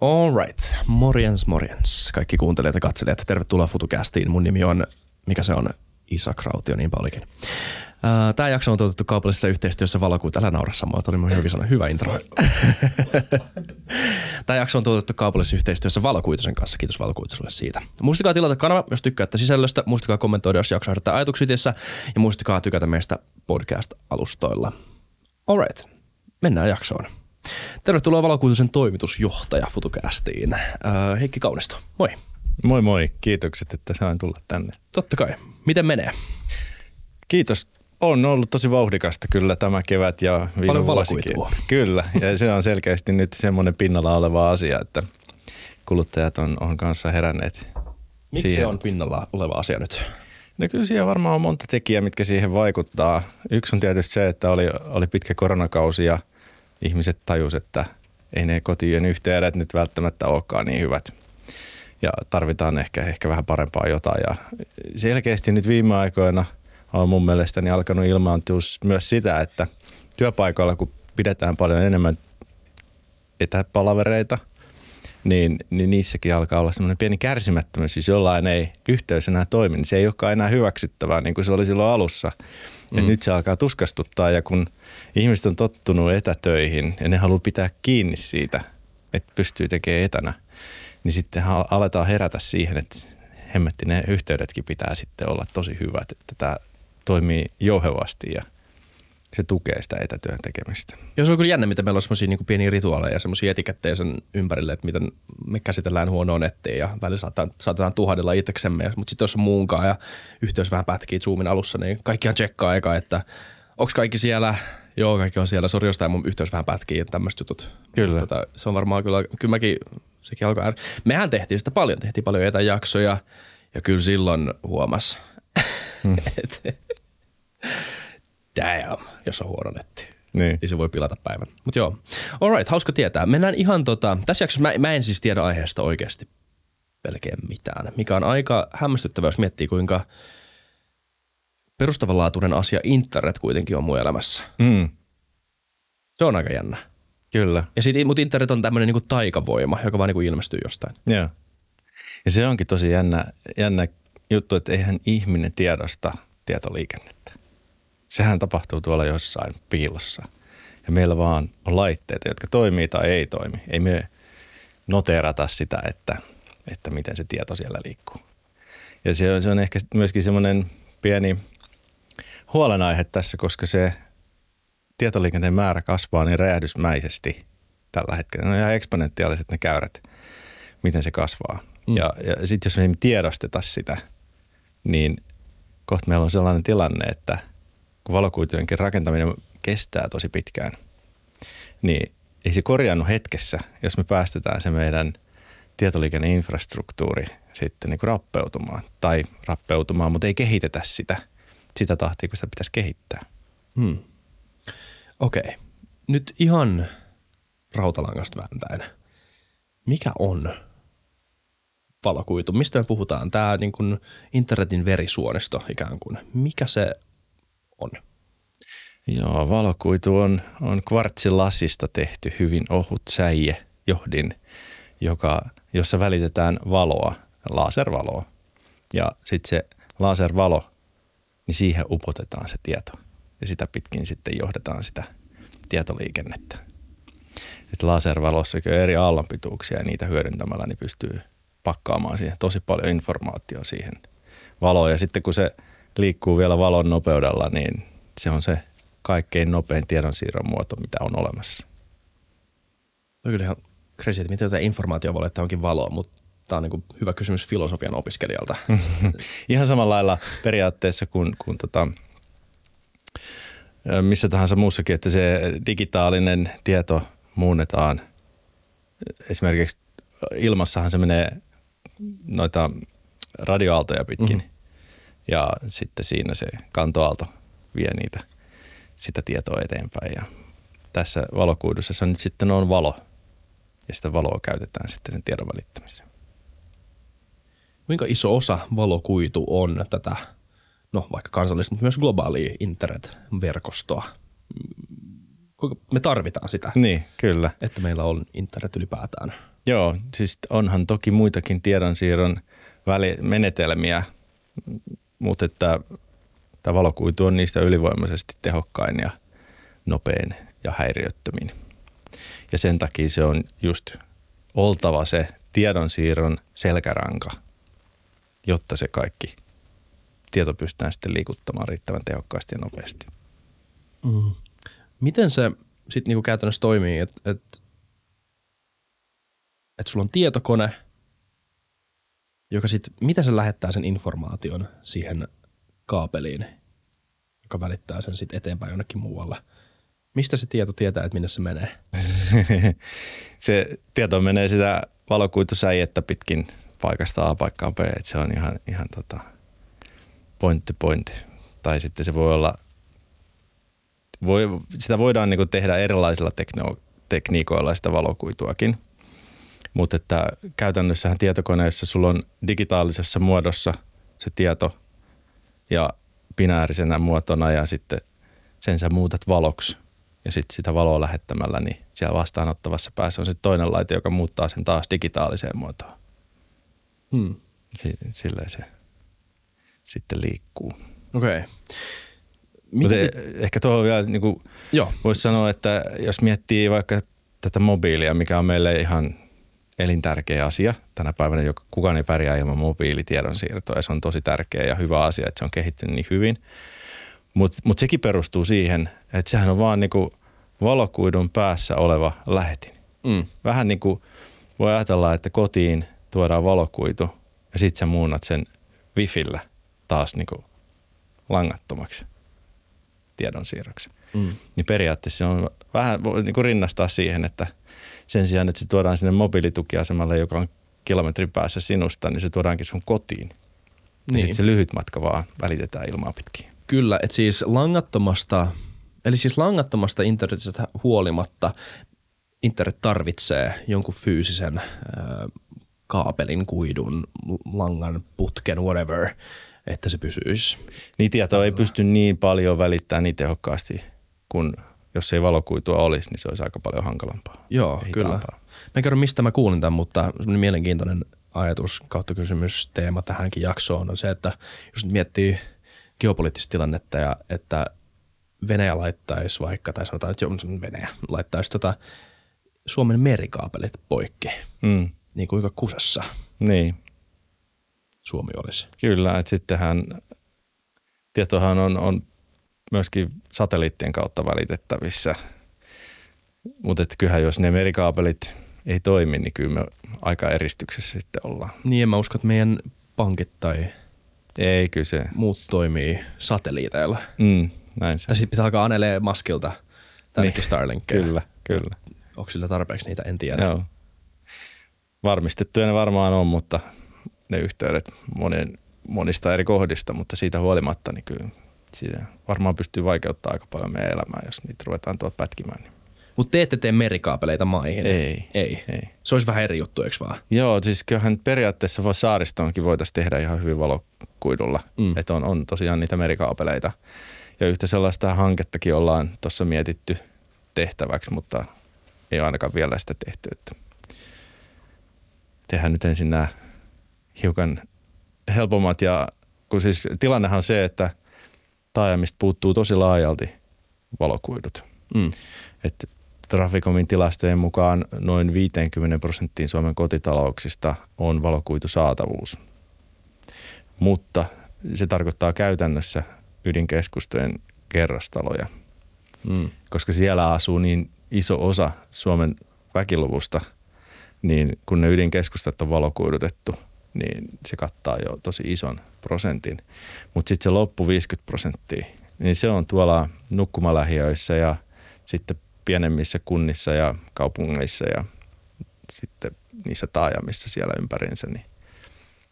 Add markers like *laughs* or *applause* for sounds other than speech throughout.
All right. Morjens, morjens. Kaikki kuuntelijat ja katselijat, tervetuloa FutuCastiin. Mun nimi on, mikä se on? Isa Krautio, niinpä olikin. Tämä jakso on tuotettu kaupallisessa yhteistyössä Valokuitu. Älä naura samoin, oli mun hyvin sana. Hyvä intro. *laughs* Tämä jakso on tuotettu kaupallisessa yhteistyössä Valokuitusen kanssa. Kiitos Valokuituselle siitä. Muistakaa tilata kanava, jos tykkäätte sisällöstä. Muistakaa kommentoida, jos jakso herättää ajatuksia Ja muistakaa tykätä meistä podcast-alustoilla. All right. Mennään jaksoon. Tervetuloa Valokuitusen toimitusjohtaja FutuCastiin. Äh, Heikki Kaunisto, moi. Moi moi, kiitokset, että sain tulla tänne. Totta kai. Miten menee? Kiitos. On ollut tosi vauhdikasta kyllä tämä kevät ja viime Paljon vuosikin. Kyllä, ja se on selkeästi nyt semmoinen pinnalla oleva asia, että kuluttajat on, on kanssa heränneet Miksi siihen. se on pinnalla oleva asia nyt? No kyllä siellä varmaan on monta tekijää, mitkä siihen vaikuttaa. Yksi on tietysti se, että oli, oli pitkä koronakausi ja – ihmiset tajus, että ei ne kotien yhteydet nyt välttämättä olekaan niin hyvät. Ja tarvitaan ehkä, ehkä vähän parempaa jotain. Ja selkeästi nyt viime aikoina on mun mielestäni alkanut ilmaantua myös sitä, että työpaikoilla kun pidetään paljon enemmän etäpalavereita, niin, niin niissäkin alkaa olla semmoinen pieni kärsimättömyys. Jos jollain ei yhteys enää toimi, niin se ei olekaan enää hyväksyttävää niin kuin se oli silloin alussa. Mm. Et nyt se alkaa tuskastuttaa ja kun – ihmiset on tottunut etätöihin ja ne haluaa pitää kiinni siitä, että pystyy tekemään etänä, niin sitten aletaan herätä siihen, että hemmetti ne yhteydetkin pitää sitten olla tosi hyvät, että tämä toimii jouhevasti ja se tukee sitä etätyön tekemistä. Joo, se on kyllä jännä, miten meillä on semmoisia niin pieniä rituaaleja ja semmoisia etikettejä sen ympärille, että miten me käsitellään huonoa nettiä ja välillä saatetaan, saatetaan tuhdella itseksemme. Mutta sitten jos on muunkaan ja yhteys vähän pätkii Zoomin alussa, niin kaikkiaan tsekkaa eka, että onko kaikki siellä – Joo, kaikki on siellä. Sori, jos tämä mun yhteys vähän pätkii, tämmöiset jutut. Kyllä. Tota, se on varmaan kyllä, kyllä mäkin, sekin alkoi är... Mehän tehtiin sitä paljon, tehtiin paljon etäjaksoja ja kyllä silloin huomas, *laughs* että damn, jos on huono netti. Niin. niin se voi pilata päivän. Mutta joo, alright, hauska tietää. Mennään ihan tota, tässä jaksossa mä, mä en siis tiedä aiheesta oikeasti melkein mitään, mikä on aika hämmästyttävää, jos miettii kuinka – perustavanlaatuinen asia internet kuitenkin on mun elämässä. Mm. Se on aika jännä. Kyllä. Ja sit, mutta internet on tämmöinen niinku taikavoima, joka vaan niinku ilmestyy jostain. Joo. Ja se onkin tosi jännä, jännä juttu, että eihän ihminen tiedosta tietoliikennettä. Sehän tapahtuu tuolla jossain piilossa. Ja meillä vaan on laitteita, jotka toimii tai ei toimi. Ei me noteerata sitä, että, että miten se tieto siellä liikkuu. Ja se on, se on ehkä myöskin semmoinen pieni – huolenaihe tässä, koska se tietoliikenteen määrä kasvaa niin räjähdysmäisesti tällä hetkellä. Ne on ihan eksponentiaaliset ne käyrät, miten se kasvaa. Mm. Ja, ja sitten jos me ei tiedosteta sitä, niin kohta meillä on sellainen tilanne, että kun valokuitujenkin rakentaminen kestää tosi pitkään, niin ei se korjaannu hetkessä, jos me päästetään se meidän tietoliikenneinfrastruktuuri sitten niin kuin rappeutumaan tai rappeutumaan, mutta ei kehitetä sitä – sitä tahtia, kun sitä pitäisi kehittää. Hmm. Okei. Okay. Nyt ihan rautalangasta vääntäen. Mikä on valokuitu? Mistä me puhutaan? Tämä niin kuin internetin verisuonisto ikään kuin. Mikä se on? Joo, valokuitu on, on kvartsilasista tehty hyvin ohut säie johdin, joka, jossa välitetään valoa, laservaloa. Ja sitten se laservalo niin siihen upotetaan se tieto ja sitä pitkin sitten johdetaan sitä tietoliikennettä. Sitten laservalossa on eri aallonpituuksia ja niitä hyödyntämällä niin pystyy pakkaamaan siihen tosi paljon informaatiota siihen valoon. Ja sitten kun se liikkuu vielä valon nopeudella, niin se on se kaikkein nopein tiedonsiirron muoto, mitä on olemassa. No kyllä ihan crazy, että miten tätä informaatio voi että onkin valoa, mutta Tämä on niin hyvä kysymys filosofian opiskelijalta. *laughs* Ihan samalla lailla periaatteessa kuin, kuin tota, missä tahansa muussakin, että se digitaalinen tieto muunnetaan. Esimerkiksi ilmassahan se menee noita radioaaltoja pitkin mm-hmm. ja sitten siinä se kantoaalto vie niitä, sitä tietoa eteenpäin. Ja tässä valokuidussa se nyt sitten on valo ja sitä valoa käytetään sitten sen tiedon välittämiseen. Kuinka iso osa valokuitu on tätä, no vaikka kansallista, mutta myös globaalia internet-verkostoa? Kuinka me tarvitaan sitä? Niin, kyllä. Että meillä on internet ylipäätään. Joo, siis onhan toki muitakin tiedonsiirron menetelmiä, mutta että tämä valokuitu on niistä ylivoimaisesti tehokkain ja nopein ja häiriöttömin. Ja sen takia se on just oltava se tiedonsiirron selkäranka, jotta se kaikki tieto pystytään sitten liikuttamaan riittävän tehokkaasti ja nopeasti. Mm. Miten se sitten niinku käytännössä toimii, että et, et sulla on tietokone, joka sitten, mitä se lähettää sen informaation siihen kaapeliin, joka välittää sen sitten eteenpäin jonnekin muualle. Mistä se tieto tietää, että minne se menee? *laughs* se tieto menee sitä valokuitusäijettä pitkin paikasta A paikkaan B, että se on ihan, ihan tota point to point. Tai sitten se voi olla, voi, sitä voidaan niinku tehdä erilaisilla tekno, tekniikoilla sitä valokuituakin. Mutta että käytännössähän tietokoneessa sulla on digitaalisessa muodossa se tieto ja binäärisenä muotona ja sitten sen sä muutat valoksi ja sitten sitä valoa lähettämällä, niin siellä vastaanottavassa päässä on se toinen laite, joka muuttaa sen taas digitaaliseen muotoon. Hmm. Silleen se sitten liikkuu. Okei. Okay. Mutta sit... ehkä tuohon vielä niin voisi sanoa, että jos miettii vaikka tätä mobiilia, mikä on meille ihan elintärkeä asia. Tänä päivänä joka, kukaan ei pärjää ilman mobiilitiedonsiirtoa ja se on tosi tärkeä ja hyvä asia, että se on kehittynyt niin hyvin. Mutta mut sekin perustuu siihen, että sehän on vaan niinku valokuidun päässä oleva lähetin. Mm. Vähän niin kuin voi ajatella, että kotiin tuodaan valokuitu ja sitten sä muunnat sen wifillä taas niinku langattomaksi tiedonsiirroksi. Mm. Niin periaatteessa se on vähän voi niinku rinnastaa siihen, että – sen sijaan, että se tuodaan sinne mobiilitukiasemalle, joka on kilometrin päässä sinusta, niin se tuodaankin sun kotiin. Niin. Ja se lyhyt matka vaan välitetään ilmaa pitkin. Kyllä, että siis langattomasta, eli siis langattomasta internetistä huolimatta internet tarvitsee jonkun fyysisen kaapelin, kuidun, langan, putken, whatever, että se pysyisi. Niin tietoa ei pysty niin paljon välittämään niin tehokkaasti kuin jos ei valokuitua olisi, niin se olisi aika paljon hankalampaa. Joo, kyllä. Mä en kerro, mistä mä kuulin tämän, mutta mielenkiintoinen ajatus kautta kysymys teema tähänkin jaksoon on se, että jos nyt miettii geopoliittista tilannetta ja että Venäjä laittaisi vaikka, tai sanotaan, että Venäjä laittaisi tota Suomen merikaapelit poikki, mm. Niin kuinka kusessa niin. Suomi olisi. Kyllä, että sittenhän tietohan on, on myöskin satelliittien kautta välitettävissä. Mutta kyllähän jos ne merikaapelit ei toimi, niin kyllä me aika eristyksessä sitten ollaan. Niin en mä usko, että meidän pankit tai ei, kyllä se. muut toimii satelliiteilla. Mm, näin se. Tai sitten pitää alkaa anelee maskilta tännekin niin, Starlinkkeja. Kyllä, kyllä. Onko sillä tarpeeksi niitä, en tiedä. Joo. Varmistettuja ne varmaan on, mutta ne yhteydet monen, monista eri kohdista, mutta siitä huolimatta niin kyllä siinä varmaan pystyy vaikeuttaa aika paljon meidän elämää, jos niitä ruvetaan tuolta pätkimään. Niin. Mutta te ette tee merikaapeleita maihin? Ei. Ei. ei. Se olisi vähän eri juttu, eikö vaan? Joo, siis kyllähän periaatteessa voi saaristoonkin voitaisiin tehdä ihan hyvin valokuidulla. Mm. Että on, on tosiaan niitä merikaapeleita. Ja yhtä sellaista hankettakin ollaan tuossa mietitty tehtäväksi, mutta ei ainakaan vielä sitä tehty. Että tehdään nyt ensin nämä hiukan helpommat ja kun siis tilannehan on se, että – taajamista puuttuu tosi laajalti valokuidut. Mm. Et Traficomin tilastojen mukaan noin 50 prosenttiin Suomen kotitalouksista on valokuitusaatavuus. Mutta se tarkoittaa käytännössä ydinkeskustojen kerrostaloja, mm. koska siellä asuu niin iso osa Suomen väkiluvusta, niin kun ne ydinkeskustat on valokuidutettu – niin se kattaa jo tosi ison prosentin. Mutta sitten se loppu 50 prosenttia, niin se on tuolla nukkumalähiöissä ja sitten pienemmissä kunnissa ja kaupungeissa ja sitten niissä taajamissa siellä ympärinsä, niin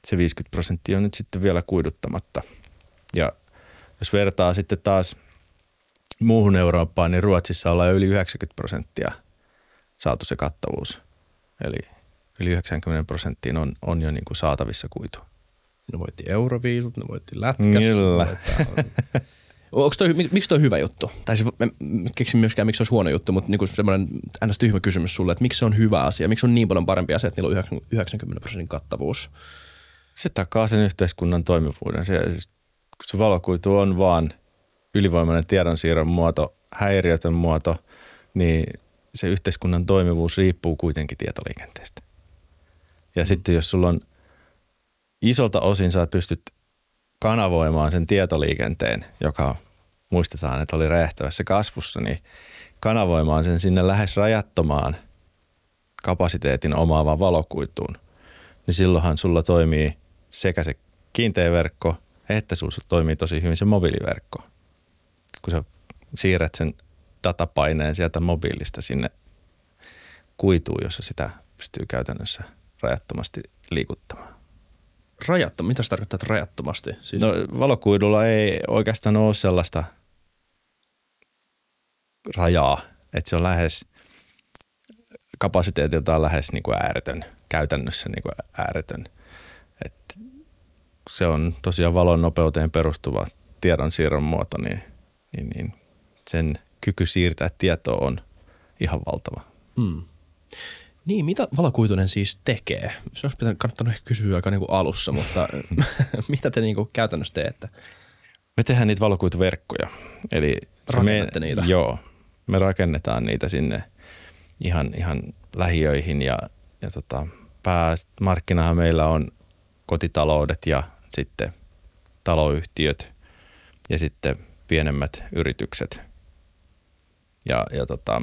se 50 prosenttia on nyt sitten vielä kuiduttamatta. Ja jos vertaa sitten taas muuhun Eurooppaan, niin Ruotsissa ollaan yli 90 prosenttia saatu se kattavuus. Eli yli 90 prosenttiin on, on jo niin kuin saatavissa kuitu. Ne voitti euroviisut, ne voitti lätkäs. Kyllä. Onko toi, mik- miksi toi on hyvä juttu? Tai siis, mä keksin myöskään, miksi se on huono juttu, mutta niinku semmoinen ns. tyhmä kysymys sulle, että miksi se on hyvä asia? Miksi on niin paljon parempi asia, että niillä on 90 90 prosentin kattavuus? Se takaa sen yhteiskunnan toimivuuden. Se, kun se valokuitu on vaan ylivoimainen tiedonsiirron muoto, häiriötön muoto, niin se yhteiskunnan toimivuus riippuu kuitenkin tietoliikenteestä. Ja mm. sitten jos sulla on isolta osin sä pystyt kanavoimaan sen tietoliikenteen, joka muistetaan, että oli räjähtävässä kasvussa, niin kanavoimaan sen sinne lähes rajattomaan kapasiteetin omaavaan valokuituun, niin silloinhan sulla toimii sekä se kiinteä verkko, että sulla toimii tosi hyvin se mobiiliverkko. Kun sä siirrät sen datapaineen sieltä mobiilista sinne kuituun, jossa sitä pystyy käytännössä rajattomasti liikuttamaan. Rajattom, mitä se tarkoittaa, että rajattomasti? Siis, No valokuidulla ei oikeastaan ole sellaista rajaa, että se on lähes kapasiteetiltaan lähes niin kuin ääretön, käytännössä niin kuin ääretön. Et se on tosiaan valon nopeuteen perustuva tiedonsiirron muoto, niin, niin, niin sen kyky siirtää tietoa on ihan valtava. mm. Niin, mitä valokuitunen siis tekee? Se olisi pitänyt, kannattanut ehkä kysyä aika niinku alussa, mutta *laughs* mitä te niinku käytännössä teette? Me tehdään niitä valokuituverkkoja. Eli Rakennatte me, niitä? Joo, me rakennetaan niitä sinne ihan, ihan lähiöihin ja, ja tota, päämarkkinahan meillä on kotitaloudet ja sitten taloyhtiöt ja sitten pienemmät yritykset. Ja, ja tota,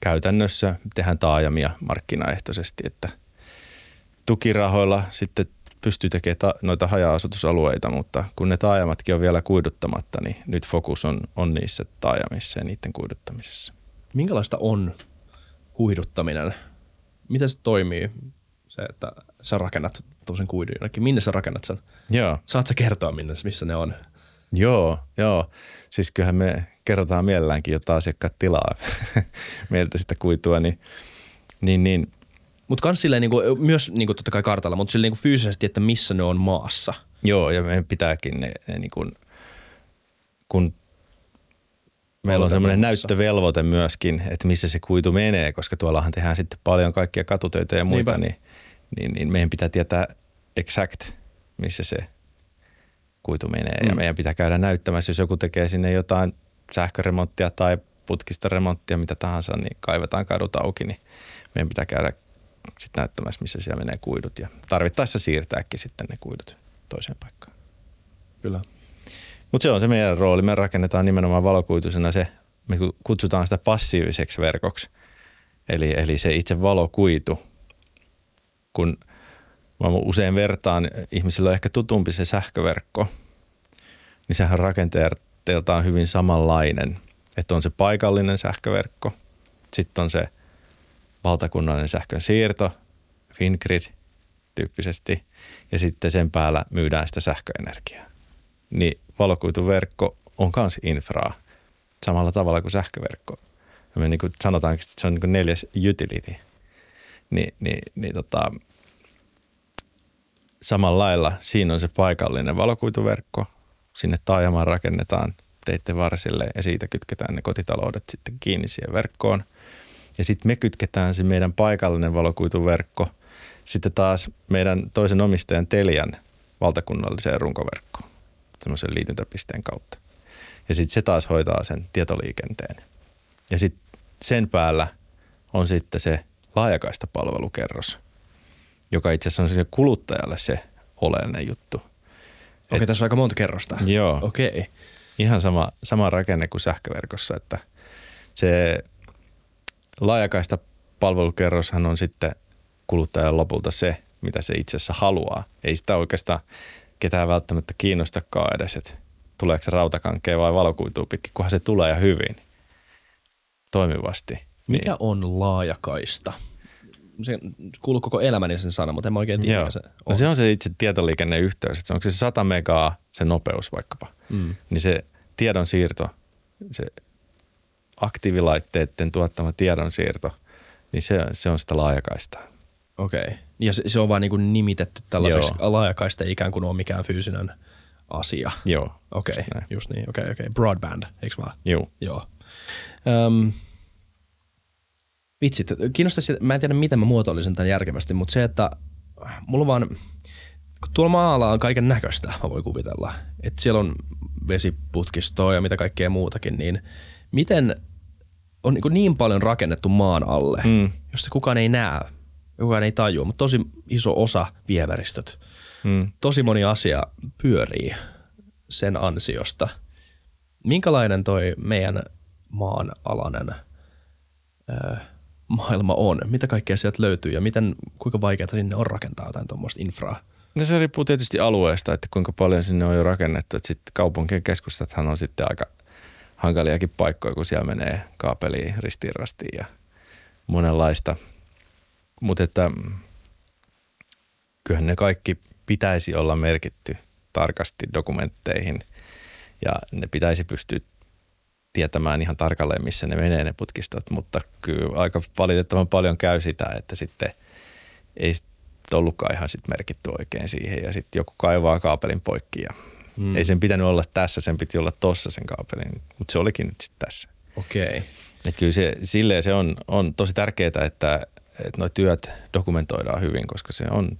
käytännössä tehdään taajamia markkinaehtoisesti, että tukirahoilla sitten pystyy tekemään ta- noita haja-asutusalueita, mutta kun ne taajamatkin on vielä kuiduttamatta, niin nyt fokus on, on niissä taajamissa ja niiden kuiduttamisessa. Minkälaista on kuiduttaminen? Miten se toimii? Se, että sä rakennat tuollaisen kuidun jonnekin. Minne sä rakennat sen? Joo, Saat sä kertoa, minne, missä ne on? Joo, joo. Siis kyllähän me kerrotaan mielelläänkin, jotta asiakkaat tilaa *laughs* meiltä sitä kuitua, niin, niin, niin Mutta kans silleen niinku, myös niinku totta kai kartalla, mutta silleen niinku fyysisesti, että missä ne on maassa. Joo, ja meidän pitääkin ne, ne niin kuin, kun meillä on semmoinen näyttövelvoite myöskin, että missä se kuitu menee, koska tuollahan tehdään sitten paljon kaikkia katutöitä ja muita, Niinpä. niin, niin, niin meidän pitää tietää exact, missä se kuitu menee. Mm. Ja meidän pitää käydä näyttämässä, jos joku tekee sinne jotain sähköremonttia tai putkistoremonttia, mitä tahansa, niin kaivetaan kadut auki, niin meidän pitää käydä sitten näyttämässä, missä siellä menee kuidut ja tarvittaessa siirtääkin sitten ne kuidut toiseen paikkaan. Kyllä. Mutta se on se meidän rooli. Me rakennetaan nimenomaan valokuitusena se, me ku- kutsutaan sitä passiiviseksi verkoksi. Eli, eli se itse valokuitu, kun mä usein vertaan, ihmisillä on ehkä tutumpi se sähköverkko, niin sehän rakenteeltaan hyvin samanlainen. Että on se paikallinen sähköverkko, sitten on se valtakunnallinen sähkön siirto, Fingrid tyyppisesti, ja sitten sen päällä myydään sitä sähköenergiaa niin valokuituverkko on myös infraa samalla tavalla kuin sähköverkko. Ja me niin kuin sanotaankin, että se on niin kuin neljäs utility. Ni, niin, niin tota, samalla lailla siinä on se paikallinen valokuituverkko. Sinne taajamaan rakennetaan teitten varsille ja siitä kytketään ne kotitaloudet sitten kiinni siihen verkkoon. Ja sitten me kytketään se meidän paikallinen valokuituverkko sitten taas meidän toisen omistajan Telian valtakunnalliseen runkoverkkoon semmoisen liityntäpisteen kautta. Ja sitten se taas hoitaa sen tietoliikenteen. Ja sitten sen päällä on sitten se laajakaista palvelukerros, joka itse asiassa on sille kuluttajalle se oleellinen juttu. Okei, okay, tässä on aika monta kerrosta. Joo. Okei. Okay. Ihan sama, sama rakenne kuin sähköverkossa, että se laajakaista palvelukerroshan on sitten kuluttajan lopulta se, mitä se itse asiassa haluaa. Ei sitä oikeastaan ketään välttämättä kiinnostakaan edes, että tuleeko se rautakankea vai valokuitua pitkin, kunhan se tulee ja hyvin toimivasti. Mikä Niin. on laajakaista? Se kuuluu koko elämäni sen sana, mutta en mä oikein tiedä, Joo. se on. No se on se itse tietoliikenneyhteys, että se onko se 100 megaa se nopeus vaikkapa, Mm. niin se tiedonsiirto, se aktiivilaitteiden tuottama tiedonsiirto, niin se, se on sitä laajakaista. Okei. Okay. Ja se, se on vaan niin kuin nimitetty tällaiseksi Joo. laajakaista, ikään kuin ole mikään fyysinen asia. Joo. Okei, okay, just näin. just niin. Okei, okay, okei. Okay. Broadband, eikö vaan? Joo. Joo. Öm, vitsit, kiinnostaisi, mä en tiedä miten mä muotoilisin tämän järkevästi, mutta se, että mulla vaan, kun tuolla maalla on kaiken näköistä, mä voin kuvitella, että siellä on vesiputkistoa ja mitä kaikkea muutakin, niin miten on niin, niin paljon rakennettu maan alle, mm. josta kukaan ei näe, kukaan ei tajua, mutta tosi iso osa vieväristöt. Mm. Tosi moni asia pyörii sen ansiosta. Minkälainen toi meidän maan alainen ö, maailma on? Mitä kaikkea sieltä löytyy ja miten, kuinka vaikeaa sinne on rakentaa jotain tuommoista infraa? No se riippuu tietysti alueesta, että kuinka paljon sinne on jo rakennettu. Että sitten kaupunkien keskustathan on sitten aika hankaliakin paikkoja, kun siellä menee kaapeliin ristiin rastiin ja monenlaista. Mutta että kyllähän ne kaikki pitäisi olla merkitty tarkasti dokumentteihin ja ne pitäisi pystyä tietämään ihan tarkalleen, missä ne menee ne putkistot, mutta kyllä aika valitettavan paljon käy sitä, että sitten ei sit ollutkaan ihan sit merkitty oikein siihen ja sitten joku kaivaa kaapelin poikki ja mm. ei sen pitänyt olla tässä, sen piti olla tossa sen kaapelin, mutta se olikin nyt sitten tässä. Okei. Okay. Et kyllä se, silleen se on, on tosi tärkeää, että, että nuo työt dokumentoidaan hyvin, koska se on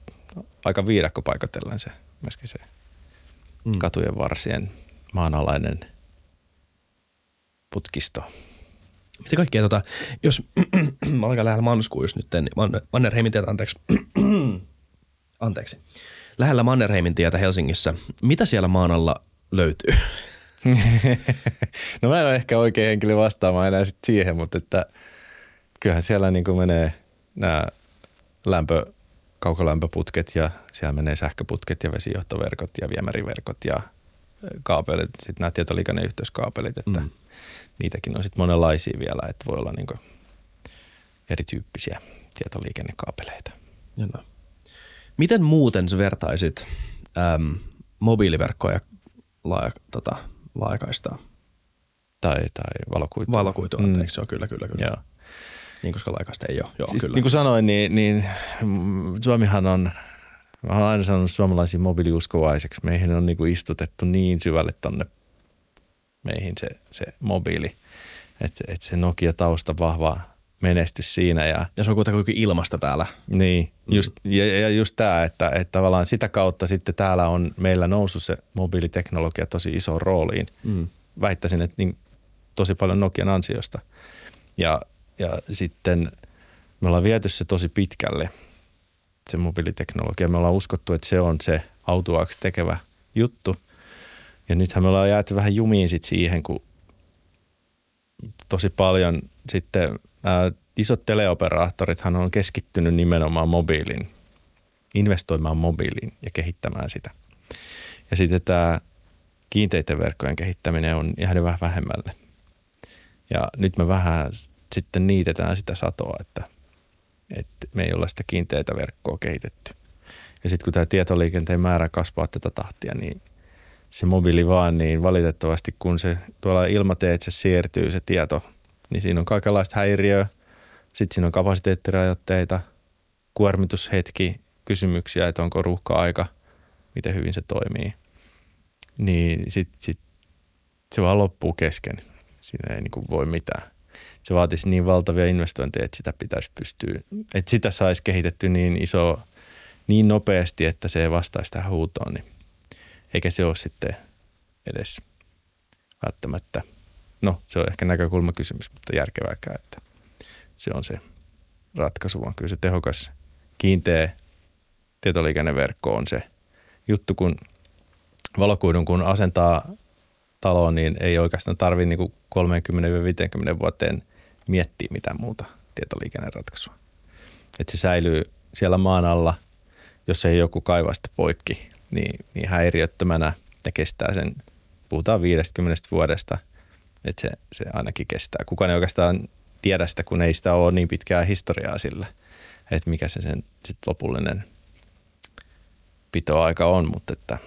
aika viidakko paikotellen se myöskin se mm. katujen varsien maanalainen putkisto. Mitä kaikkea, tota, jos *clears throat* mä alkaa lähellä Manskuun just nyt, Mannerheimin tietä, anteeksi. *clears throat* anteeksi. Lähellä Mannerheimin tietä Helsingissä. Mitä siellä maan alla löytyy? *laughs* no mä en ole ehkä oikein henkilö vastaamaan enää sit siihen, mutta että kyllähän siellä niin kuin menee nämä lämpö, kaukolämpöputket ja siellä menee sähköputket ja vesijohtoverkot ja viemäriverkot ja kaapelit, sitten nämä tietoliikenneyhteyskaapelit, että mm. Niitäkin on sitten monenlaisia vielä, että voi olla niin erityyppisiä tietoliikennekaapeleita. Jana. Miten muuten sä vertaisit äm, mobiiliverkkoja laaja, tota, laajakaistaa? Tai, tai valokuitua. Valokuitua, mm. anteeksi, joo, kyllä, kyllä, kyllä. Joo. Niin, koska laajakaista ei ole. Joo, siis, kyllä. Niin kuin sanoin, niin, niin Suomihan on, mä olen aina sanonut suomalaisia mobiiliuskovaiseksi. Meihin on niin kuin istutettu niin syvälle tonne meihin se, se mobiili, että et se Nokia-tausta vahva menestys siinä. Ja, ja se on kuitenkin ilmasta täällä. Niin, just, mm. ja, ja just tämä, että, että tavallaan sitä kautta sitten täällä on meillä noussut se mobiiliteknologia tosi iso rooliin. Mm. Väittäisin, että niin, tosi paljon Nokian ansiosta. Ja, ja sitten me ollaan viety se tosi pitkälle, se mobiiliteknologia. Me ollaan uskottu, että se on se autuaaksi tekevä juttu. Ja nythän me ollaan jääty vähän jumiin sit siihen, kun tosi paljon sitten ää, isot teleoperaattorithan on keskittynyt nimenomaan mobiilin, investoimaan mobiiliin ja kehittämään sitä. Ja sitten tämä kiinteiden verkkojen kehittäminen on jäänyt vähän vähemmälle. Ja nyt me vähän sitten niitetään sitä satoa, että, että me ei olla sitä kiinteitä verkkoa kehitetty. Ja sitten kun tämä tietoliikenteen määrä kasvaa tätä tahtia, niin se mobiili vaan, niin valitettavasti kun se tuolla ilmateitse siirtyy se tieto, niin siinä on kaikenlaista häiriöä. Sitten siinä on kapasiteettirajoitteita, kuormitushetki, kysymyksiä, että onko ruuhka-aika, miten hyvin se toimii. Niin sitten sit, se vaan loppuu kesken. Siinä ei niin voi mitään. Se vaatisi niin valtavia investointeja, että sitä pitäisi pystyä, että sitä saisi kehitetty niin iso, niin nopeasti, että se vastaisi tähän huutoon. Niin eikä se ole sitten edes välttämättä, no se on ehkä näkökulmakysymys, mutta järkevääkään, että se on se ratkaisu, vaan kyllä se tehokas kiinteä tietoliikenneverkko on se juttu, kun valokuidun kun asentaa taloon, niin ei oikeastaan tarvitse niin 30-50 vuoteen miettiä mitään muuta tietoliikenneratkaisua. Että se säilyy siellä maan alla, jos ei joku kaivaa sitä poikki, niin, niin häiriöttömänä ja kestää sen, puhutaan 50 vuodesta, että se, se ainakin kestää. Kukaan ei oikeastaan tiedä sitä, kun ei sitä ole niin pitkää historiaa sillä, että mikä se sen sit lopullinen pitoaika on, mutta että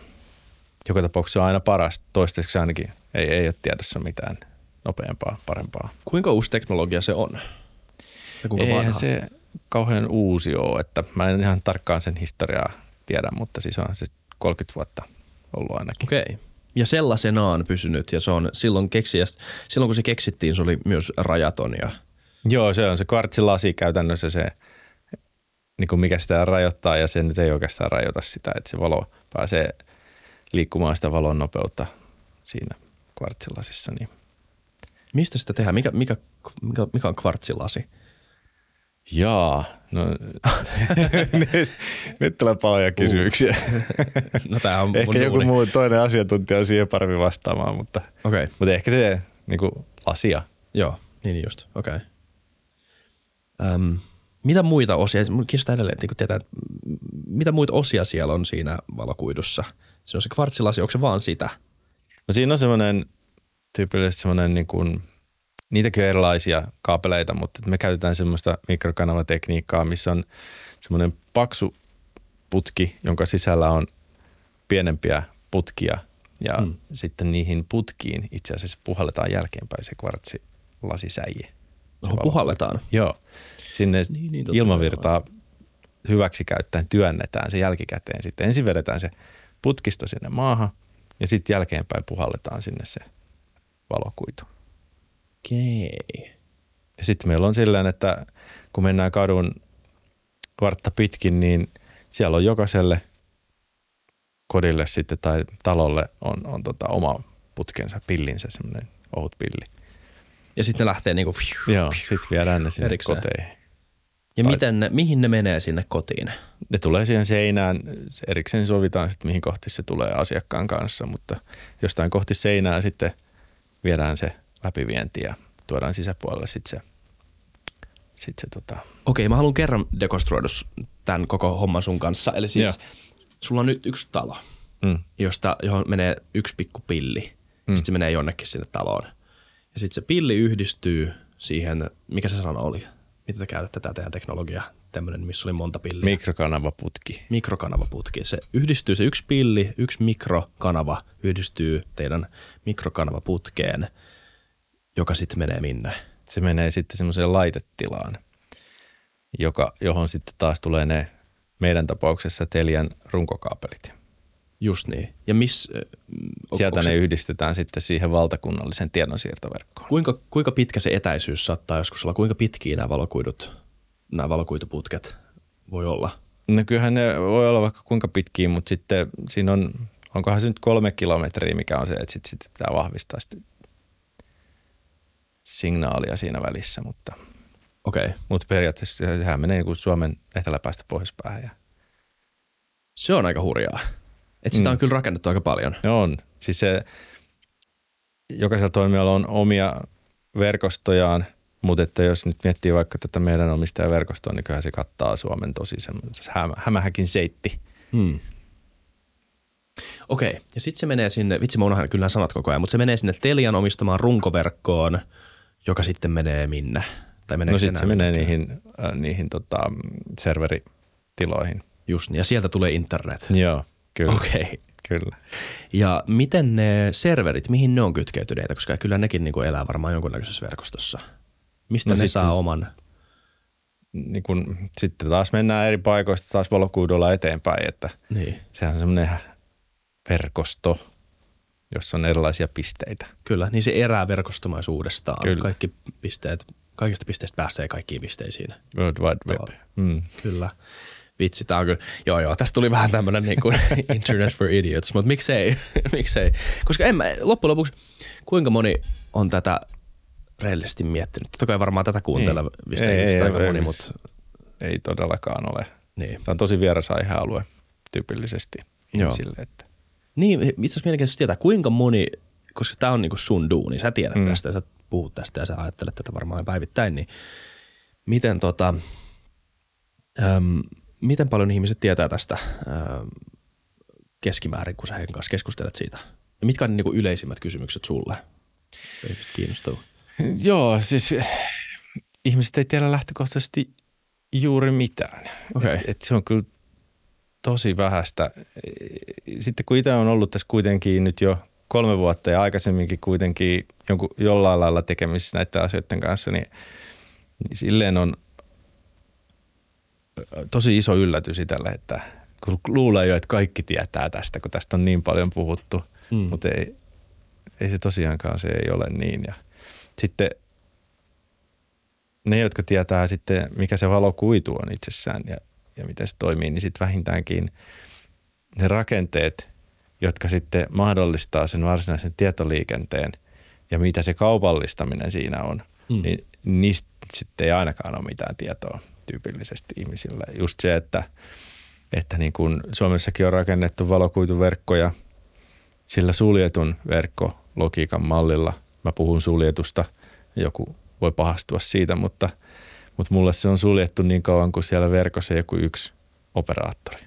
joka tapauksessa on aina paras. Toistaiseksi ainakin ei, ei ole tiedossa mitään nopeampaa, parempaa. Kuinka uusi teknologia se on? Ja kuinka Eihän vanha? se kauhean uusi ole, että mä en ihan tarkkaan sen historiaa tiedä, mutta siis on se 30 vuotta ollut ainakin. Okei. Okay. Ja sellaisenaan pysynyt ja se on silloin keksijästä, silloin kun se keksittiin, se oli myös rajaton ja Joo, se on se kvartsilasi käytännössä se, niin kuin mikä sitä rajoittaa ja se nyt ei oikeastaan rajoita sitä, että se valo pääsee liikkumaan sitä valon nopeutta siinä kvartsilasissa. Niin. mistä sitä tehdään? Mikä, mikä, mikä, mikä on kvartsilasi? Jaa, no *laughs* nyt, nyt tulee paljon kysymyksiä. No tää on ehkä joku muu toinen asiantuntija on siihen paremmin vastaamaan, mutta, okay. mutta ehkä se niin kuin lasia. joo, niin just, okei. Okay. Öm, mitä muita osia, kiinnostaa edelleen niin tietää, että mitä muita osia siellä on siinä valokuidussa? Se on se kvartsilasi, onko se vaan sitä? No siinä on semmoinen tyypillisesti semmoinen niin kuin, niitäkin on erilaisia kaapeleita, mutta me käytetään semmoista mikrokanavatekniikkaa, missä on semmoinen paksu putki, jonka sisällä on pienempiä putkia ja mm. sitten niihin putkiin itse asiassa puhalletaan jälkeenpäin se kvartsilasisäie. Se Oho, puhalletaan. Joo, sinne Niin, niin, ilmavirtaa hyväksi käyttäen työnnetään se jälkikäteen. Sitten ensin vedetään se putkisto sinne maahan ja sitten jälkeenpäin puhalletaan sinne se valokuitu. Okei. Ja sitten meillä on silleen, että kun mennään kadun vartta pitkin, niin siellä on jokaiselle kodille sitten tai talolle on, on tota oma putkensa, pillinsä, semmoinen ohut pilli. Ja sitten ne lähtee niinku, Joo, sitten viedään ne sinne Erikseen. koteihin. ja Tai- miten ne, mihin ne menee sinne kotiin? Ne tulee siihen seinään, erikseen sovitaan sitten mihin kohti se tulee asiakkaan kanssa, mutta jostain kohti seinää sitten viedään se läpivienti ja tuodaan sisäpuolelle sitten se, sit se tota, Okei, mä haluan kerran dekonstruoida tämän koko homman sun kanssa. Eli siis sulla on nyt yksi talo, mm, josta, johon menee yksi pikku pilli. Mm. Sitten se menee jonnekin sinne taloon. Ja sitten se pilli yhdistyy siihen, mikä se sana oli? Mitä te käytätte tätä teidän teknologiaa? Tämmöinen, missä oli monta pilliä. mikrokanavaputki. mikrokanavaputki. Se yhdistyy, se yksi pilli, yksi mikrokanava yhdistyy teidän mikrokanavaputkeen, joka sitten menee minne? Se menee sitten semmoiseen laitetilaan, joka, johon sitten taas tulee ne meidän tapauksessa Telian runkokaapelit. Just niin. Ja miss, äh, on- Sieltä ne se- yhdistetään sitten siihen valtakunnallisen tiedonsiirtoverkkoon. Kuinka, kuinka pitkä se etäisyys saattaa joskus olla? Kuinka pitkiä nämä valokuidut, nämä valokuituputket voi olla? No kyllähän ne voi olla vaikka kuinka pitkiä, mutta sitten siinä on, onkohan se nyt kolme kilometriä, mikä on se, että sitten sit pitää vahvistaa sitten signaalia siinä välissä, mutta, Okei. Okay. mutta periaatteessa sehän menee niin kuin Suomen eteläpäästä pohjoispäähän. Ja Se on aika hurjaa. Et sitä Mm. on kyllä rakennettu aika paljon. ne on, siis se, jokaisella toimijalla on omia verkostojaan, mutta että jos nyt miettii vaikka tätä meidän omistajaverkostoa, niin kyllähän se kattaa Suomen tosi semmoinen hämä, hämähäkin seitti. Hmm. Okei, ja sitten se menee sinne, vitsi mä unohdan kyllä sanat koko ajan, mutta se menee sinne Telian omistamaan runkoverkkoon, joka sitten menee minne? Tai meneekö No sitten se menee niihin, äh, niihin tota, serveritiloihin. Just niin, ja sieltä tulee internet. Joo, kyllä. Okei. Okay. kyllä. Ja miten ne serverit, mihin ne on kytkeytyneitä, koska kyllä nekin niinku elää varmaan jonkunnäköisessä verkostossa. Mistä No no ne saa se- oman? Niin kun, sitten taas mennään eri paikoista taas valokuidulla eteenpäin, että Niin, sehän on semmoinen verkosto, jossa on erilaisia pisteitä. kyllä. Niin se erää verkostomaisuudestaan. Kyllä. Kaikki pisteet, kaikista pisteistä pääsee kaikkiin pisteisiin. World Wide Web. Mm. Kyllä. Vitsi, tää on kyllä, joo joo, tästä tuli vähän tämmönen niin kuin *laughs* internet for idiots, mutta miksei, *laughs* miksei. Koska en mä, loppujen lopuksi, kuinka moni on tätä reellisesti miettinyt? Totta kai varmaan tätä kuuntelevista Ei, ihmistä ei, aika ei, moni, ei, mutta Ei todellakaan ole. niin. Tämä on tosi vieras aihealue tyypillisesti Joo. ihmisille. Että. Niin, itse asiassa mielenkiintoista tietää, kuinka moni, koska tämä on niinku sun duuni, sä tiedät mm. Tästä ja sä puhut tästä ja sä ajattelet tätä varmaan päivittäin, niin miten tota, äm, miten paljon ihmiset tietää tästä äm, keskimäärin, kun sä heidän kanssa keskustelet siitä? Ja mitkä on ne niinku yleisimmät kysymykset sulle? Ihmiset kiinnostuu. *laughs* Joo, siis ihmiset ei tiedä lähtökohtaisesti juuri mitään. Okei. Et, et se on kyllä tosi vähäistä. Sitten kun itse on ollut tässä kuitenkin nyt jo kolme vuotta ja aikaisemminkin kuitenkin jonkun, jollain lailla tekemisissä näiden asioiden kanssa, niin, niin silleen on tosi iso yllätys itselle, että kun luulee jo, että kaikki tietää tästä, kun tästä on niin paljon puhuttu, mm. mutta ei, ei se tosiaankaan, se ei ole niin. Ja sitten ne, jotka tietää sitten, mikä se valokuitu on itsessään ja, ja miten se toimii, niin sitten vähintäänkin ne rakenteet, jotka sitten mahdollistaa sen varsinaisen tietoliikenteen ja mitä se kaupallistaminen siinä on, mm. niin niistä sitten ei ainakaan ole mitään tietoa tyypillisesti ihmisille. Just se, että, että niin kuin Suomessakin on rakennettu valokuituverkkoja sillä suljetun verkkologiikan mallilla. Mä puhun suljetusta, joku voi pahastua siitä, mutta, mutta mulle se on suljettu niin kauan kuin siellä verkossa joku yksi operaattori.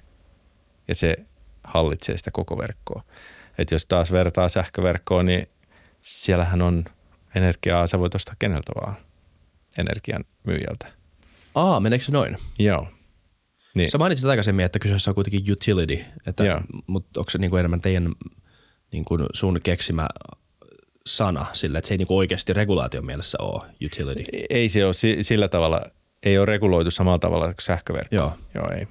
Ja se hallitsee sitä koko verkkoa. Et jos taas vertaa sähköverkkoon, niin siellähän on energiaa, sä voit ostaa keneltä vaan energian myyjältä. Aa, meneekö se noin? Joo. Niin. Sä mainitsit aikaisemmin, että kyseessä on kuitenkin utility, että, mutta onko se niin kuin enemmän teidän niin kuin sun keksimä sana sillä, että se ei niin kuin oikeasti regulaation mielessä ole utility? Ei se ole sillä tavalla, ei ole reguloitu samalla tavalla kuin sähköverkko. Joo. Joo, ei.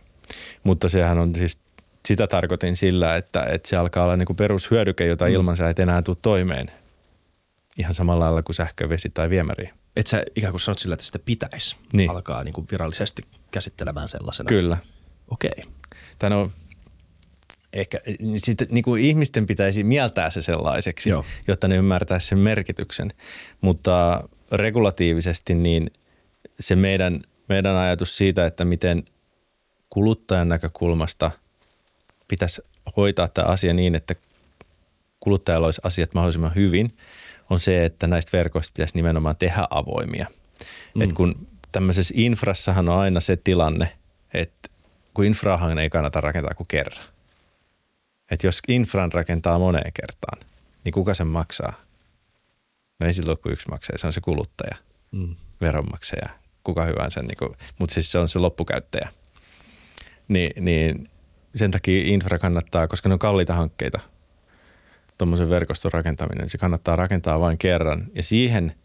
Mutta sehän on siis, sitä tarkoitin sillä, että, että se alkaa olla niin kuin perushyödyke, jota mm. ilman sä et enää tule toimeen. Ihan samalla lailla kuin sähkö, vesi tai viemäri että sä ikään kuin sanot sillä, että sitä pitäisi niin. alkaa niin kuin virallisesti käsittelemään sellaisena. Kyllä. Okei. Okay. Tämä on ehkä sit, niin kuin ihmisten pitäisi mieltää se sellaiseksi, Joo. jotta ne ymmärtäisi sen merkityksen. Mutta regulatiivisesti niin se meidän, meidän ajatus siitä, että miten kuluttajan näkökulmasta pitäisi hoitaa tämä asia niin, että kuluttajalla olisi asiat mahdollisimman hyvin – on se, että näistä verkoista pitäisi nimenomaan tehdä avoimia. Mm. Et kun tämmöisessä infrassahan on aina se tilanne, että kun infrahan ei kannata rakentaa kuin kerran. Että jos infran rakentaa moneen kertaan, niin kuka sen maksaa? No ei silloin kuin yksi maksaa, se on se kuluttaja, mm. veronmaksaja, kuka hyvänsä, niin kuin, mutta siis se on se loppukäyttäjä. Ni, niin sen takia infra kannattaa, koska ne on kalliita hankkeita – tuommoisen verkoston rakentaminen, se kannattaa rakentaa vain kerran. Ja siihen,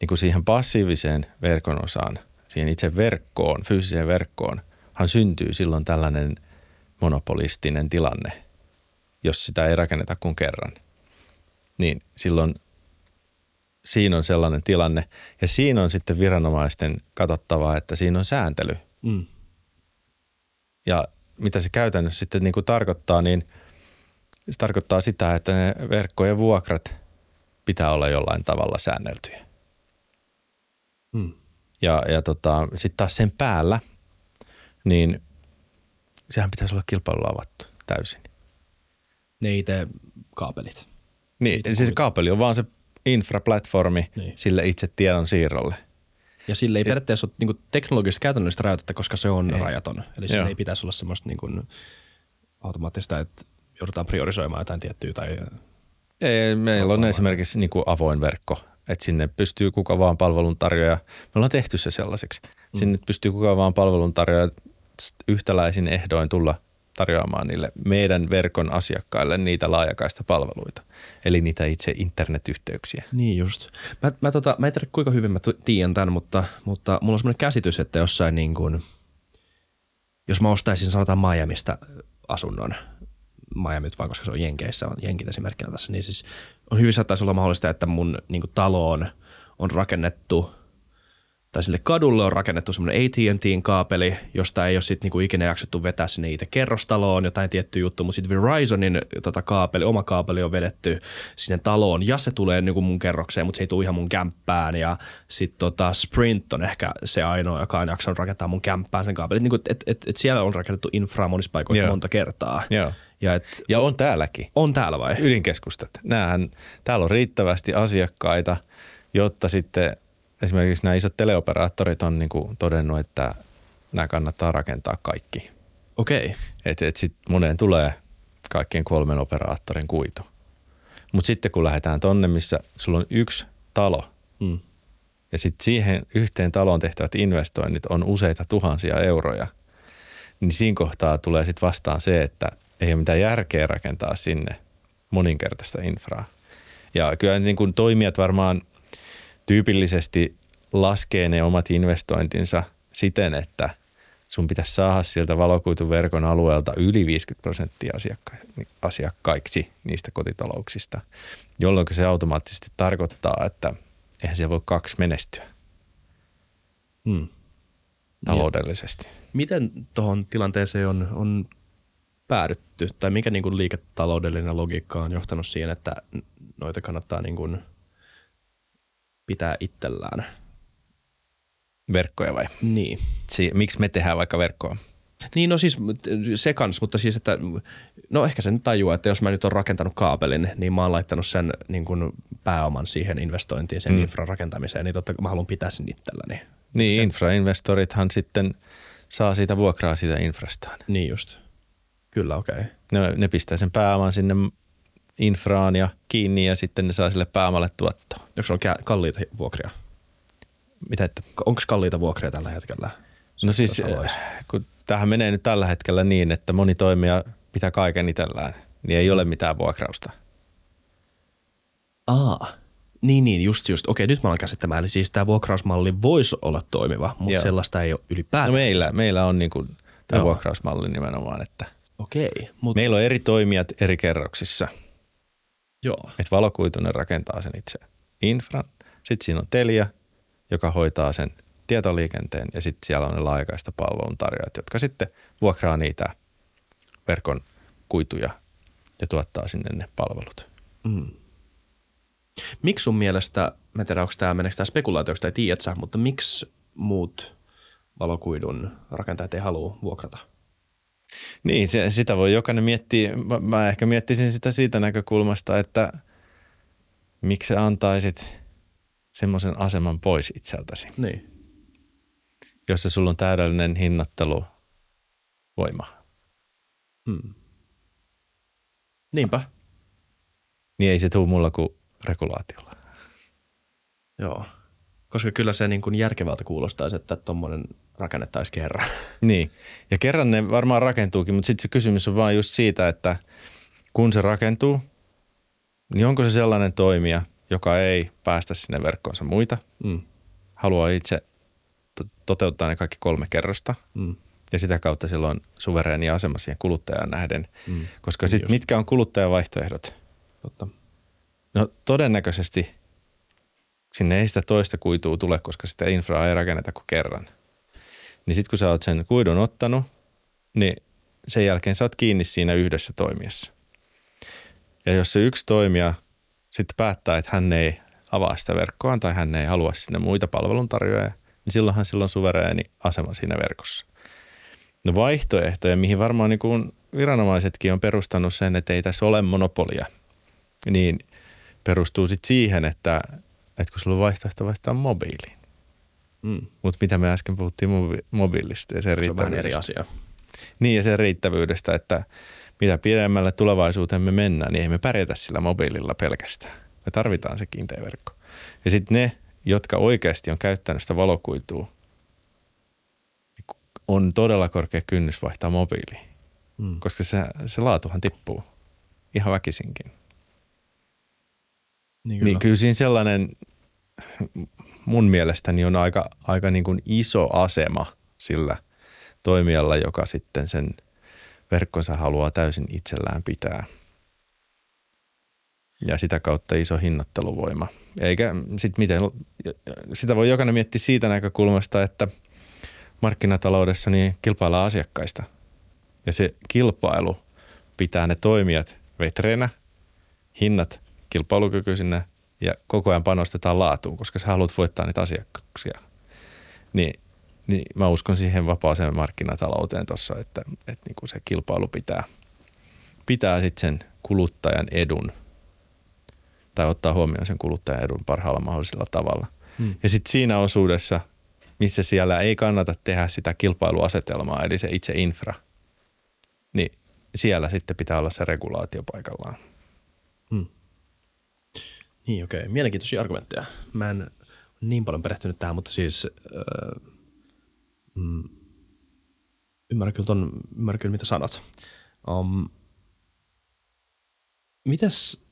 niin kuin siihen passiiviseen verkon osaan, siihen itse verkkoon, fyysiseen verkkoon, hän syntyy silloin tällainen monopolistinen tilanne, jos sitä ei rakenneta kuin kerran. Niin silloin siinä on sellainen tilanne. Ja siinä on sitten viranomaisten katsottavaa, että siinä on sääntely. Mm. Ja mitä se käytännössä sitten niin kuin tarkoittaa, niin – se tarkoittaa sitä, että ne verkkojen vuokrat pitää olla jollain tavalla säänneltyjä. Hmm. Ja, ja tota, sitten taas sen päällä, niin sehän pitäisi olla kilpailulla avattu täysin. Ne itse kaapelit. Niin, itse siis kaapeli on vaan se infraplatformi niin. sille itse tiedon siirrolle. Ja sille ei periaatteessa ole niin teknologista käytännöllistä rajoitetta, koska se on ei. rajaton. Eli sille ei pitäisi olla semmoista niin kuin automaattista, että joudutaan priorisoimaan jotain tiettyä tai... Ei, meillä on esimerkiksi niin kuin avoin verkko, että sinne pystyy kuka vaan palveluntarjoaja, me ollaan tehty se sellaiseksi, mm. sinne pystyy kuka vaan palveluntarjoaja yhtäläisin ehdoin tulla tarjoamaan niille meidän verkon asiakkaille niitä laajakaista palveluita, eli niitä itse internetyhteyksiä. Niin just. Mä, mä, tota, mä en tiedä kuinka hyvin mä tiedän tämän, mutta, mutta mulla on sellainen käsitys, että jossain niin kuin, jos mä ostaisin sanotaan Miamista asunnon – Miami vaan, koska se on Jenkeissä, on Jenkit esimerkkinä tässä, niin siis on hyvin saattaisi olla mahdollista, että mun niin taloon on rakennettu – tai sille kadulle on rakennettu semmoinen AT&T:n kaapeli, josta ei ole sitten niinku ikinä jaksettu vetää sinne itse kerrostaloon jotain tiettyä juttu, mutta sitten Verizonin tota kaapeli, oma kaapeli on vedetty sinne taloon ja se tulee niinku mun kerrokseen, mutta se ei tule ihan mun kämppään ja sitten tota Sprint on ehkä se ainoa, joka on jaksanut rakentaa mun kämppään sen kaapelin. Niinku, et, et, et siellä on rakennettu infraa monissa paikoissa yeah. monta kertaa. Yeah. Ja, et, ja on täälläkin. On täällä vai? Ydinkeskustat. Nämähän, täällä on riittävästi asiakkaita, jotta sitten esimerkiksi nämä isot teleoperaattorit on niin kuin todennut, että nämä kannattaa rakentaa kaikki. Okei. Okay. Että et sitten moneen tulee kaikkien kolmen operaattorin kuitu. Mutta sitten kun lähdetään tonne, missä sulla on yksi talo mm. ja sitten siihen yhteen taloon tehtävät investoinnit on useita tuhansia euroja, niin siinä kohtaa tulee sitten vastaan se, että ei ole mitään järkeä rakentaa sinne moninkertaista infraa. Ja kyllä niin kuin toimijat varmaan tyypillisesti laskee ne omat investointinsa siten, että sun pitäisi saada sieltä valokuituverkon alueelta yli 50 prosenttia asiakka- asiakkaiksi niistä kotitalouksista, jolloin se automaattisesti tarkoittaa, että eihän siellä voi kaksi menestyä Hmm. taloudellisesti. Miten tuohon tilanteeseen on, on päädytty, tai mikä niin kuin liiketaloudellinen logiikka on johtanut siihen, että noita kannattaa niin kuin pitää itsellään? Verkkoja vai? Niin. Si- miksi me tehdään vaikka verkkoa? Niin no siis se kans, mutta siis että no ehkä sen tajuaa, että jos mä nyt oon rakentanut kaapelin, niin mä oon laittanut sen niin kuin pääoman siihen investointiin, sen mm. infran rakentamiseen, niin totta mä haluan pitää sen itselläni. Niin, Se- infrainvestorithan sitten saa siitä vuokraa siitä infrastaan. Niin just. Kyllä, okei. Okay. Ne, ne pistää sen pääoman sinne infraan ja kiinni ja sitten ne saa sille pääomalle tuottoa. Onko se on kalliita vuokria? Mitä että? Onko kalliita vuokria tällä hetkellä? No siis, Jos haluaisi. äh, kun tähän menee nyt tällä hetkellä niin, että moni toimija pitää kaiken itsellään, niin ei ole mitään vuokrausta. Aa. Niin, niin, just, just. Okei, nyt mä alan käsittämään. Eli siis tämä vuokrausmalli voisi olla toimiva, mutta Joo. sellaista ei ole ylipäätään. No meillä, meillä on niin tämä vuokrausmalli nimenomaan, että Okei, mutta meillä on eri toimijat eri kerroksissa. Joo. Että valokuitunen rakentaa sen itse infran. Sitten siinä on Telia, joka hoitaa sen tietoliikenteen ja sitten siellä on ne laajakaista palveluntarjoajat, jotka sitten vuokraa niitä verkon kuituja ja tuottaa sinne ne palvelut. Mm. Miksi sun mielestä, mä en tiedä onko tämä, meneekö tämä spekulaatioksi tai tiedät mutta miksi muut valokuidun rakentajat ei halua vuokrata? Niin, se, sitä voi jokainen miettiä. Mä, mä ehkä miettisin sitä siitä näkökulmasta, että miksi sä antaisit semmoisen aseman pois itseltäsi, Niin. jossa sulla on täydellinen hinnoitteluvoima. Hmm. Niinpä. Niin ei se tule mulla kuin regulaatiolla. Joo. Koska kyllä se niin kuin järkevältä kuulostaisi, että tuommoinen rakennettaisiin kerran. *laughs* Niin, ja kerran ne varmaan rakentuukin, mutta sitten se kysymys on vaan just siitä, että kun se rakentuu, niin onko se sellainen toimija, joka ei päästä sinne verkkoonsa muita, Mm. haluaa itse to- toteuttaa ne kaikki kolme kerrosta Mm. ja sitä kautta silloin suvereeni asema siihen kuluttajaan nähden. Mm. Koska Niin sitten mitkä on kuluttajavaihtoehdot? Totta. No todennäköisesti sinne ei sitä toista kuitua tule, koska sitä infraa ei rakenneta kuin kerran. Niin sitten kun sä oot sen kuidun ottanut, niin sen jälkeen sä oot kiinni siinä yhdessä toimijassa. Ja jos se yksi toimija sitten päättää, että hän ei avaa sitä verkkoa tai hän ei halua sinne muita palveluntarjoajia, niin silloinhan silloin suvereeni asema siinä verkossa. No vaihtoehtoja, mihin varmaan niin kuin viranomaisetkin on perustanut sen, että ei tässä ole monopolia, niin perustuu sitten siihen, että, että kun sulla on vaihtoehto vaihtaa mobiiliin. Mm. Mutta mitä me äsken puhuttiin mobi- mobiilista ja sen Se on vähän eri riittävyydestä. asia. Niin ja sen riittävyydestä, että mitä pidemmälle tulevaisuuteen me mennään, niin ei me pärjätä sillä mobiililla pelkästään. Me tarvitaan se kiinteä verkko. Ja sitten ne, jotka oikeasti on käyttänyt sitä valokuitua, niin on todella korkea kynnys vaihtaa mobiiliin, Mm. koska se, se laatuhan tippuu ihan väkisinkin. Niin Kyllä. Niin kyllä siinä sellainen mun mielestäni on aika, aika niin kuin iso asema sillä toimijalla, joka sitten sen verkkonsa haluaa täysin itsellään pitää. Ja sitä kautta iso hinnoitteluvoima. Eikä sit miten, sitä voi jokainen miettiä siitä näkökulmasta, että markkinataloudessa niin kilpaillaan asiakkaista. Ja se kilpailu pitää ne toimijat vetreinä, hinnat kilpailukykyisinä ja koko ajan panostetaan laatuun, koska sä haluat voittaa niitä asiakkauksia. Niin, niin mä uskon siihen vapaaseen markkinatalouteen tuossa, että, että niin kuin se kilpailu pitää, pitää sitten sen kuluttajan edun tai ottaa huomioon sen kuluttajan edun parhaalla mahdollisella tavalla. Mm. Ja sitten siinä osuudessa, missä siellä ei kannata tehdä sitä kilpailuasetelmaa, eli se itse infra, niin siellä sitten pitää olla se regulaatio paikallaan. Mm. Niin, okei. Okay. Mielenkiintoisia argumentteja. Mä en niin paljon perehtynyt tähän, mutta siis öö, mm, ymmärrän, kyllä ton, ymmärrän kyllä, mitä sanot. Um, mitäs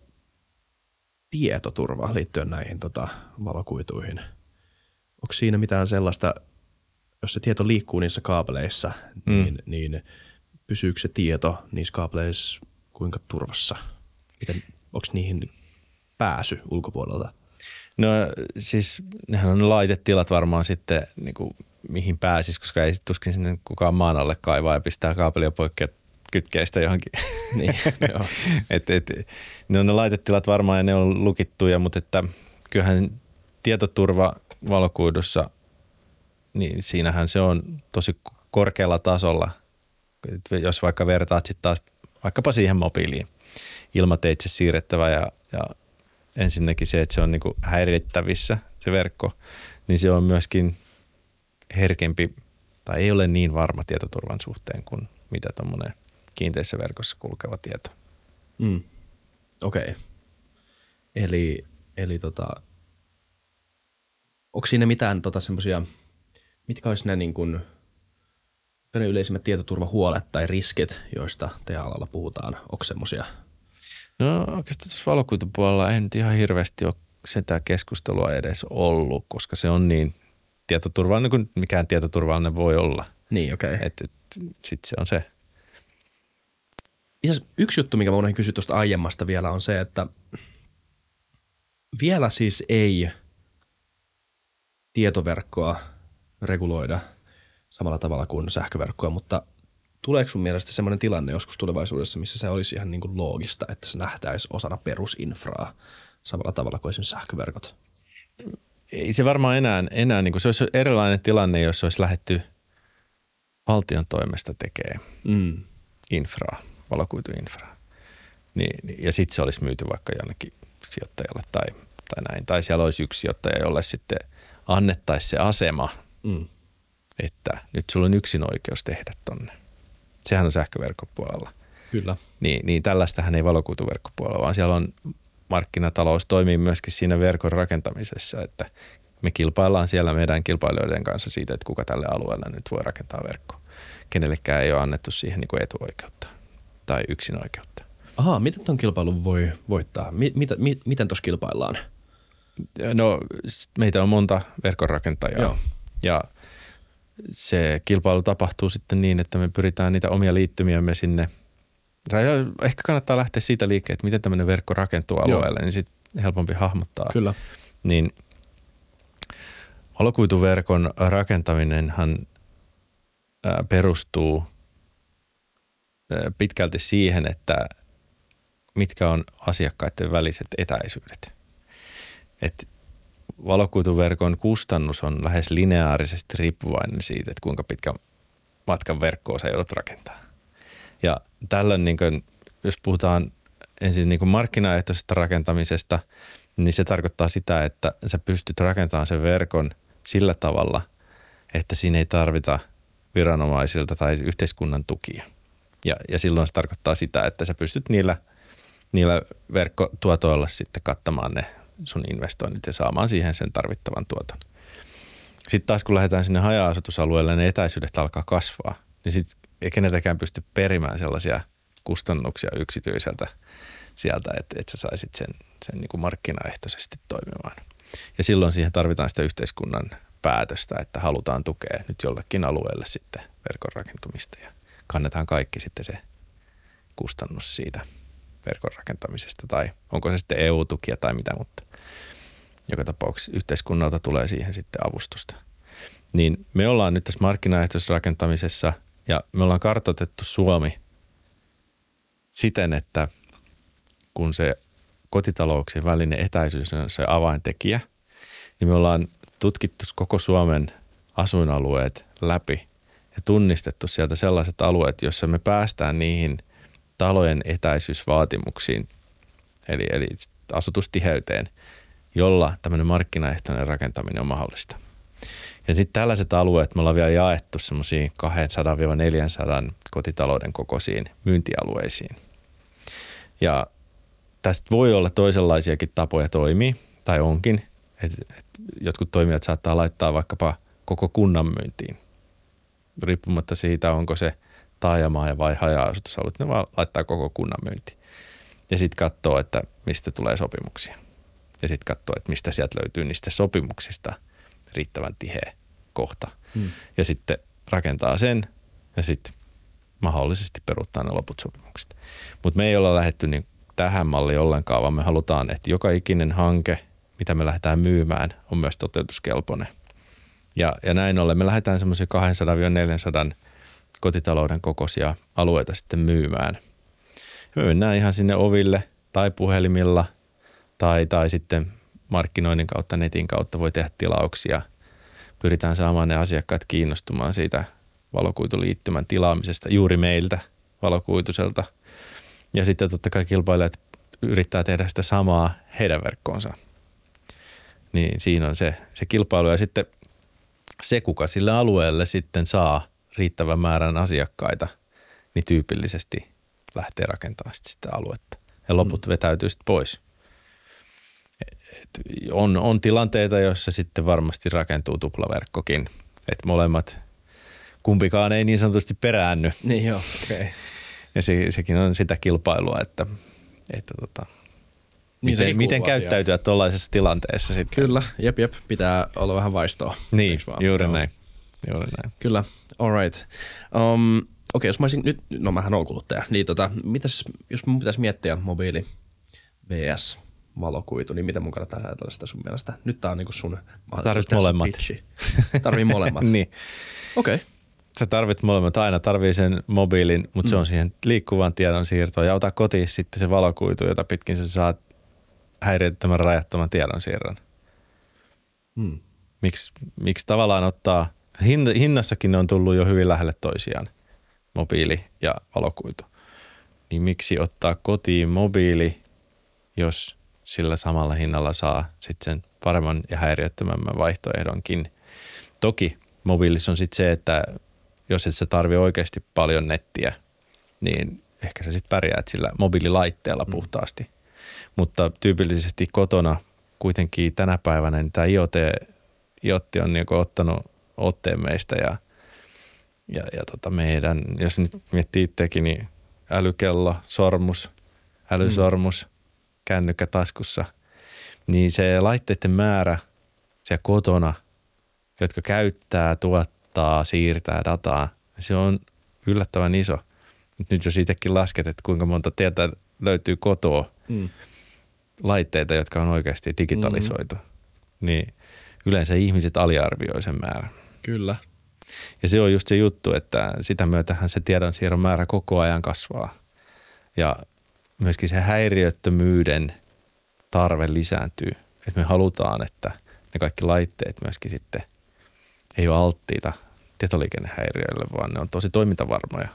tietoturva liittyen näihin tota, valokuituihin? Onko siinä mitään sellaista, jos se tieto liikkuu niissä kaapeleissa, mm. niin, niin pysyykö se tieto niissä kaapeleissa kuinka turvassa? Miten, onko niihin pääsy ulkopuolelta? No siis nehän on laitetilat varmaan sitten, niin kuin, mihin pääsis, koska ei tuskin sinne kukaan maan alle kaivaa ja pistää kaapelia poikki kytkee sitä johonkin. *laughs* Niin, joo. *laughs* et, et, ne on ne laitetilat varmaan ja ne on lukittuja, mutta että kyllähän tietoturva valokuidussa, niin siinähän se on tosi korkealla tasolla. Et jos vaikka vertaat sitten taas vaikkapa siihen mobiiliin ilmateitse siirrettävä ja, ja ensinnäkin se, että se on niinku häirittävissä se verkko, niin se on myöskin herkempi tai ei ole niin varma tietoturvan suhteen kuin mitä tuommoinen kiinteissä verkossa kulkeva tieto. Mm. Okei. Okay. Eli, eli tota, onko siinä mitään tota semmoisia, mitkä olisi ne niin kuin, yleisimmät tietoturvahuolet tai riskit, joista teidän alalla puhutaan? Onko semmoisia? No oikeastaan tuossa valokuitupuolella ei nyt ihan hirveästi ole sitä keskustelua edes ollut, koska se on niin tietoturvallinen kuin mikään tietoturvallinen voi olla. Niin, okei. Okay. Sitten se on se itse yksi juttu, mikä unohdin kysyä tuosta aiemmasta vielä on se, että vielä siis ei tietoverkkoa reguloida samalla tavalla kuin sähköverkkoa, mutta tuleeko sun mielestä semmoinen tilanne joskus tulevaisuudessa, missä se olisi ihan niin kuin loogista, että se nähtäisi osana perusinfraa samalla tavalla kuin esimerkiksi sähköverkot? Ei se varmaan enää, enää niin kuin se olisi erilainen tilanne, jos olisi lähetty valtion toimesta tekemään mm. infraa valokuituinfraa. Niin, ja sitten se olisi myyty vaikka jonnekin sijoittajalle tai, tai näin. Tai siellä olisi yksi sijoittaja, jolle sitten annettaisiin se asema, mm. että nyt sulla on yksin oikeus tehdä tonne. Sehän on sähköverkkopuolella. Kyllä. Niin, niin tällaistähän ei valokuituverkkopuolella, vaan siellä on markkinatalous toimii myöskin siinä verkon rakentamisessa, että me kilpaillaan siellä meidän kilpailijoiden kanssa siitä, että kuka tälle alueelle nyt voi rakentaa verkko. Kenellekään ei ole annettu siihen niin kuin etuoikeutta tai yksin oikeutta. Ahaa, miten tuon kilpailun voi voittaa? Mi- mitä, mi- miten tuossa kilpaillaan? No meitä on monta verkonrakentajaa Joo. ja se kilpailu tapahtuu sitten niin, että me pyritään niitä omia liittymiämme sinne. Tai ehkä kannattaa lähteä siitä liikkeelle, että miten tämmöinen verkko rakentuu alueelle, Joo. niin sitten helpompi hahmottaa. Kyllä. Niin valokuituverkon rakentaminenhan perustuu – pitkälti siihen, että mitkä on asiakkaiden väliset etäisyydet. Et valokuituverkon kustannus on lähes lineaarisesti riippuvainen siitä, että kuinka pitkä matkan verkkoa sä joudut rakentaa. Ja tällöin, niin kun, jos puhutaan ensin niin markkinaehtoisesta rakentamisesta, niin se tarkoittaa sitä, että sä pystyt rakentamaan sen verkon sillä tavalla, että siinä ei tarvita viranomaisilta tai yhteiskunnan tukia – ja, ja silloin se tarkoittaa sitä, että sä pystyt niillä, niillä verkkotuotoilla sitten kattamaan ne sun investoinnit ja saamaan siihen sen tarvittavan tuoton. Sitten taas kun lähdetään sinne haja-asutusalueelle, ne etäisyydet alkaa kasvaa, niin sitten ei keneltäkään pysty perimään sellaisia kustannuksia yksityiseltä sieltä, että, että sä saisit sen, sen niin kuin markkinaehtoisesti toimimaan. Ja silloin siihen tarvitaan sitä yhteiskunnan päätöstä, että halutaan tukea nyt jollekin alueelle sitten verkon rakentumista ja kannetaan kaikki sitten se kustannus siitä verkon rakentamisesta tai onko se sitten EU-tukia tai mitä, mutta joka tapauksessa yhteiskunnalta tulee siihen sitten avustusta. Niin me ollaan nyt tässä markkinaehtoisessa rakentamisessa ja me ollaan kartoitettu Suomi siten, että kun se kotitalouksien välinen etäisyys on se avaintekijä, niin me ollaan tutkittu koko Suomen asuinalueet läpi ja tunnistettu sieltä sellaiset alueet, joissa me päästään niihin talojen etäisyysvaatimuksiin, eli, eli asutustiheyteen, jolla tämmöinen markkinaehtoinen rakentaminen on mahdollista. Ja sitten tällaiset alueet me ollaan vielä jaettu semmoisiin 200-400 kotitalouden kokoisiin myyntialueisiin. Ja tästä voi olla toisenlaisiakin tapoja toimia, tai onkin. Et, et jotkut toimijat saattaa laittaa vaikkapa koko kunnan myyntiin – riippumatta siitä, onko se taajamaa vai haja-asutusalue, ne vaan laittaa koko kunnan myynti. Ja sitten katsoo, että mistä tulee sopimuksia. Ja sitten katsoo, että mistä sieltä löytyy niistä sopimuksista riittävän tiheä kohta. Hmm. Ja sitten rakentaa sen ja sitten mahdollisesti peruuttaa ne loput sopimukset. Mutta me ei olla lähetty niin tähän malliin ollenkaan, vaan me halutaan, että joka ikinen hanke, mitä me lähdetään myymään, on myös toteutuskelpoinen. Ja, ja näin ollen me lähdetään semmoisia 200-400 kotitalouden kokoisia alueita sitten myymään. Me mennään ihan sinne oville tai puhelimilla tai, tai sitten markkinoinnin kautta, netin kautta voi tehdä tilauksia. Pyritään saamaan ne asiakkaat kiinnostumaan siitä valokuituliittymän tilaamisesta juuri meiltä valokuituselta. Ja sitten totta kai kilpailijat yrittää tehdä sitä samaa heidän verkkoonsa. Niin siinä on se, se kilpailu ja sitten se, kuka sille alueelle sitten saa riittävän määrän asiakkaita, niin tyypillisesti lähtee rakentamaan sitä aluetta. Ja loput mm. vetäytyy sitten pois. Et on, on tilanteita, joissa sitten varmasti rakentuu tuplaverkkokin. Että molemmat, kumpikaan ei niin sanotusti peräänny. Niin joo, okei. Okay. Ja se, sekin on sitä kilpailua, että, että tota, niin miten, miten käyttäytyä tuollaisessa tilanteessa sitten. Kyllä, jep jep, pitää olla vähän vaistoa. Niin, juuri näin. Juuri näin. Kyllä, all right. Um, Okei, okay, jos mä olisin nyt, no mähän on kuluttaja, niin tota, mitäs, jos mun pitäisi miettiä mobiili vs valokuitu, niin miten mun kannattaa ajatella sitä sun mielestä? Nyt tää on niinku sun Tarvit molemmat. Pitchi. Tarvii molemmat. *laughs* niin. Okei. Okay. Sä tarvit molemmat. Aina tarvii sen mobiilin, mutta mm. se on siihen liikkuvan tiedon siirtoon. Ja ota kotiin sitten se valokuitu, jota pitkin sä saat häiriöttömän rajattoman tiedon siirron. Mm. Miksi, miksi tavallaan ottaa, hinnassakin ne on tullut jo hyvin lähelle toisiaan, mobiili ja valokuitu. Niin miksi ottaa kotiin mobiili, jos sillä samalla hinnalla saa sitten sen paremman ja häiriöttömämmän vaihtoehdonkin. Toki mobiilissa on sitten se, että jos et sä tarvi oikeasti paljon nettiä, niin ehkä sä sitten pärjäät sillä mobiililaitteella mm. puhtaasti. Mutta tyypillisesti kotona kuitenkin tänä päivänä niin tämä IoT, IoT on niin ottanut otteen meistä ja, ja, ja tota meidän, jos nyt miettii itsekin, niin älykello, sormus, älysormus, mm. Kännykkä taskussa, niin se laitteiden määrä siellä kotona, jotka käyttää, tuottaa, siirtää dataa, se on yllättävän iso. Nyt jos itsekin lasket, että kuinka monta tietoa löytyy kotoa, mm. laitteita, jotka on oikeasti digitalisoitu, mm. niin yleensä ihmiset aliarvioi sen määrän. Kyllä. Ja se on just se juttu, että sitä myötähän se tiedonsiirron määrä koko ajan kasvaa. Ja myöskin se häiriöttömyyden tarve lisääntyy. Että me halutaan, että ne kaikki laitteet myöskin sitten ei ole alttiita tietoliikennehäiriöille, vaan ne on tosi toimintavarmoja.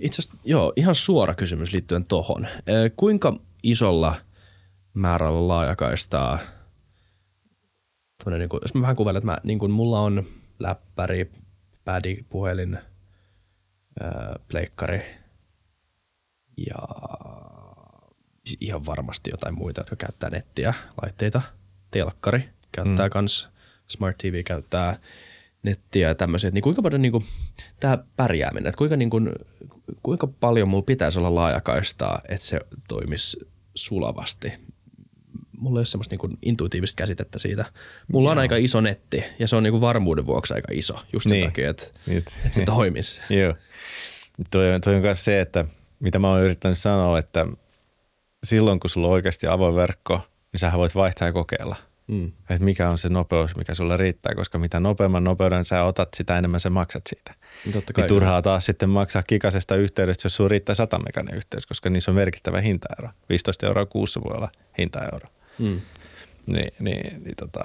Itse asiassa, joo, ihan suora kysymys liittyen tohon. Kuinka isolla määrällä laajakaistaa – niin kuin, jos mä vähän kuvailen, että mä, niin kuin, mulla on läppäri, pädi, puhelin, pleikkari ja ihan varmasti jotain muita, jotka käyttää nettiä, laitteita. Telkkari käyttää mm. kans, Smart TV käyttää nettiä ja tämmöisiä. Niin kuinka paljon niin kuin, tämä pärjääminen, että kuinka, niin kuin, kuinka paljon mulla pitäisi olla laajakaistaa, että se toimisi sulavasti mulla ei ole semmoista niinku intuitiivista käsitettä siitä. Mulla Joo. on aika iso netti ja se on niinku varmuuden vuoksi aika iso just niin. sen takia, että, niin. että se toimisi. *laughs* Joo. Toi, toi on myös se, että mitä mä oon yrittänyt sanoa, että silloin kun sulla on oikeasti avoin verkko, niin sä voit vaihtaa ja kokeilla. Mm. Että mikä on se nopeus, mikä sulle riittää, koska mitä nopeamman nopeuden sä otat, sitä enemmän sä maksat siitä. Totta kai, niin turhaa taas sitten maksaa kikasesta yhteydestä, jos sulla riittää 100 meganen yhteys, koska niissä on merkittävä hintaero. 15 euroa kuussa voi olla hintaero. Mm. Niin, niin, niin tota,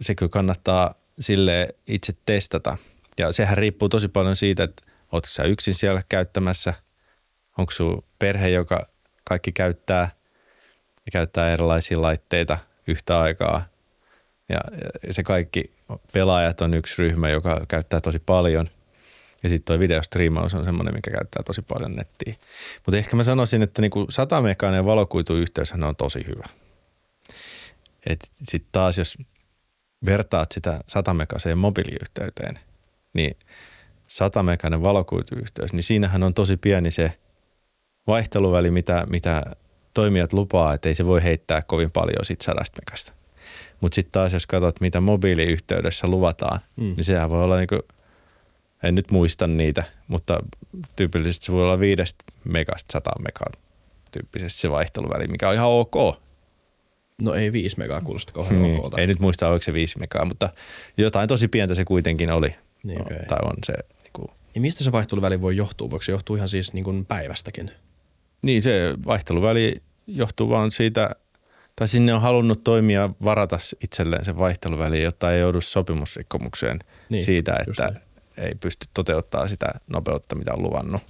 se kyllä kannattaa sille itse testata. Ja sehän riippuu tosi paljon siitä, että ootko sä yksin siellä käyttämässä, onko sun perhe, joka kaikki käyttää käyttää erilaisia laitteita yhtä aikaa. Ja, se kaikki pelaajat on yksi ryhmä, joka käyttää tosi paljon. Ja sitten tuo videostriimaus on semmoinen, mikä käyttää tosi paljon nettiä. Mutta ehkä mä sanoisin, että niinku 100 mekainen valokuituyhteyshän on tosi hyvä. Sitten taas jos vertaat sitä satamekaseen mobiiliyhteyteen, niin satamekainen valokuituyhteys, niin siinähän on tosi pieni se vaihteluväli, mitä, mitä toimijat lupaa, että ei se voi heittää kovin paljon siitä sadasta mekasta. Mutta sitten taas jos katsot, mitä mobiiliyhteydessä luvataan, Mm. niin sehän voi olla niinku, en nyt muista niitä, mutta tyypillisesti se voi olla viidestä megasta sata megaa tyyppisesti se vaihteluväli, mikä on ihan ok. No ei 5 megaa kuulosta kauhean Niin, okolta. ei nyt muista, oliko se viisi megaa, mutta jotain tosi pientä se kuitenkin oli. Niin, okei. Tai on se, niinku, Ja mistä se vaihteluväli voi johtua? Voiko se johtua ihan siis niin kuin päivästäkin? Niin se vaihteluväli johtuu vaan siitä, tai sinne on halunnut toimia varata itselleen sen vaihteluväli, jotta ei joudu sopimusrikkomukseen Niin, niin, siitä, että näin. ei pysty toteuttaa sitä nopeutta, mitä on luvannut.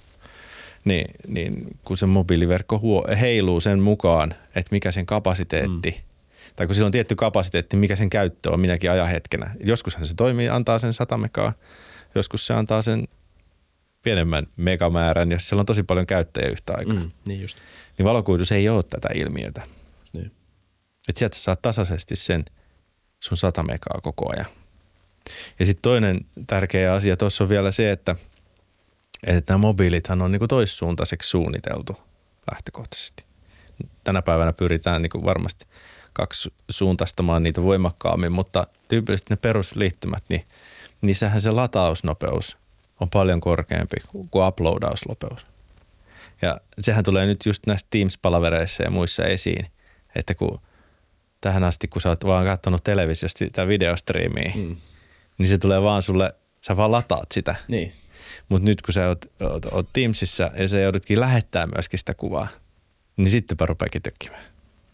Niin, niin kun se mobiiliverkko huo, heiluu sen mukaan, että mikä sen kapasiteetti, mm. tai kun sillä on tietty kapasiteetti, mikä sen käyttö on minäkin ajanhetkenä. Joskushan se toimii, antaa sen 100 megaa, joskus se antaa sen pienemmän megamäärän, jos siellä on tosi paljon käyttäjiä yhtä aikaa. Mm. Niin just. Niin valokuitus ei ole tätä ilmiötä. Niin. Että sieltä saat tasaisesti sen sun 100 megaa koko ajan. Ja sitten toinen tärkeä asia tuossa on vielä se, että, että nämä mobiilithan on niinku toissuuntaiseksi suunniteltu lähtökohtaisesti. Tänä päivänä pyritään niinku varmasti kaksi suuntaistamaan niitä voimakkaammin, mutta tyypillisesti ne perusliittymät, niin niissähän se latausnopeus on paljon korkeampi kuin uploadausnopeus. Ja sehän tulee nyt just näissä Teams-palavereissa ja muissa esiin, että kun tähän asti, kun sä oot vaan katsonut televisiosta sitä videostriimiä, mm. Niin se tulee vaan sulle, sä vaan lataat sitä. Niin. Mutta nyt kun sä oot, oot, oot Teamsissa ja sä joudutkin lähettää myöskin sitä kuvaa, niin sittenpä rupeakin tökkimään.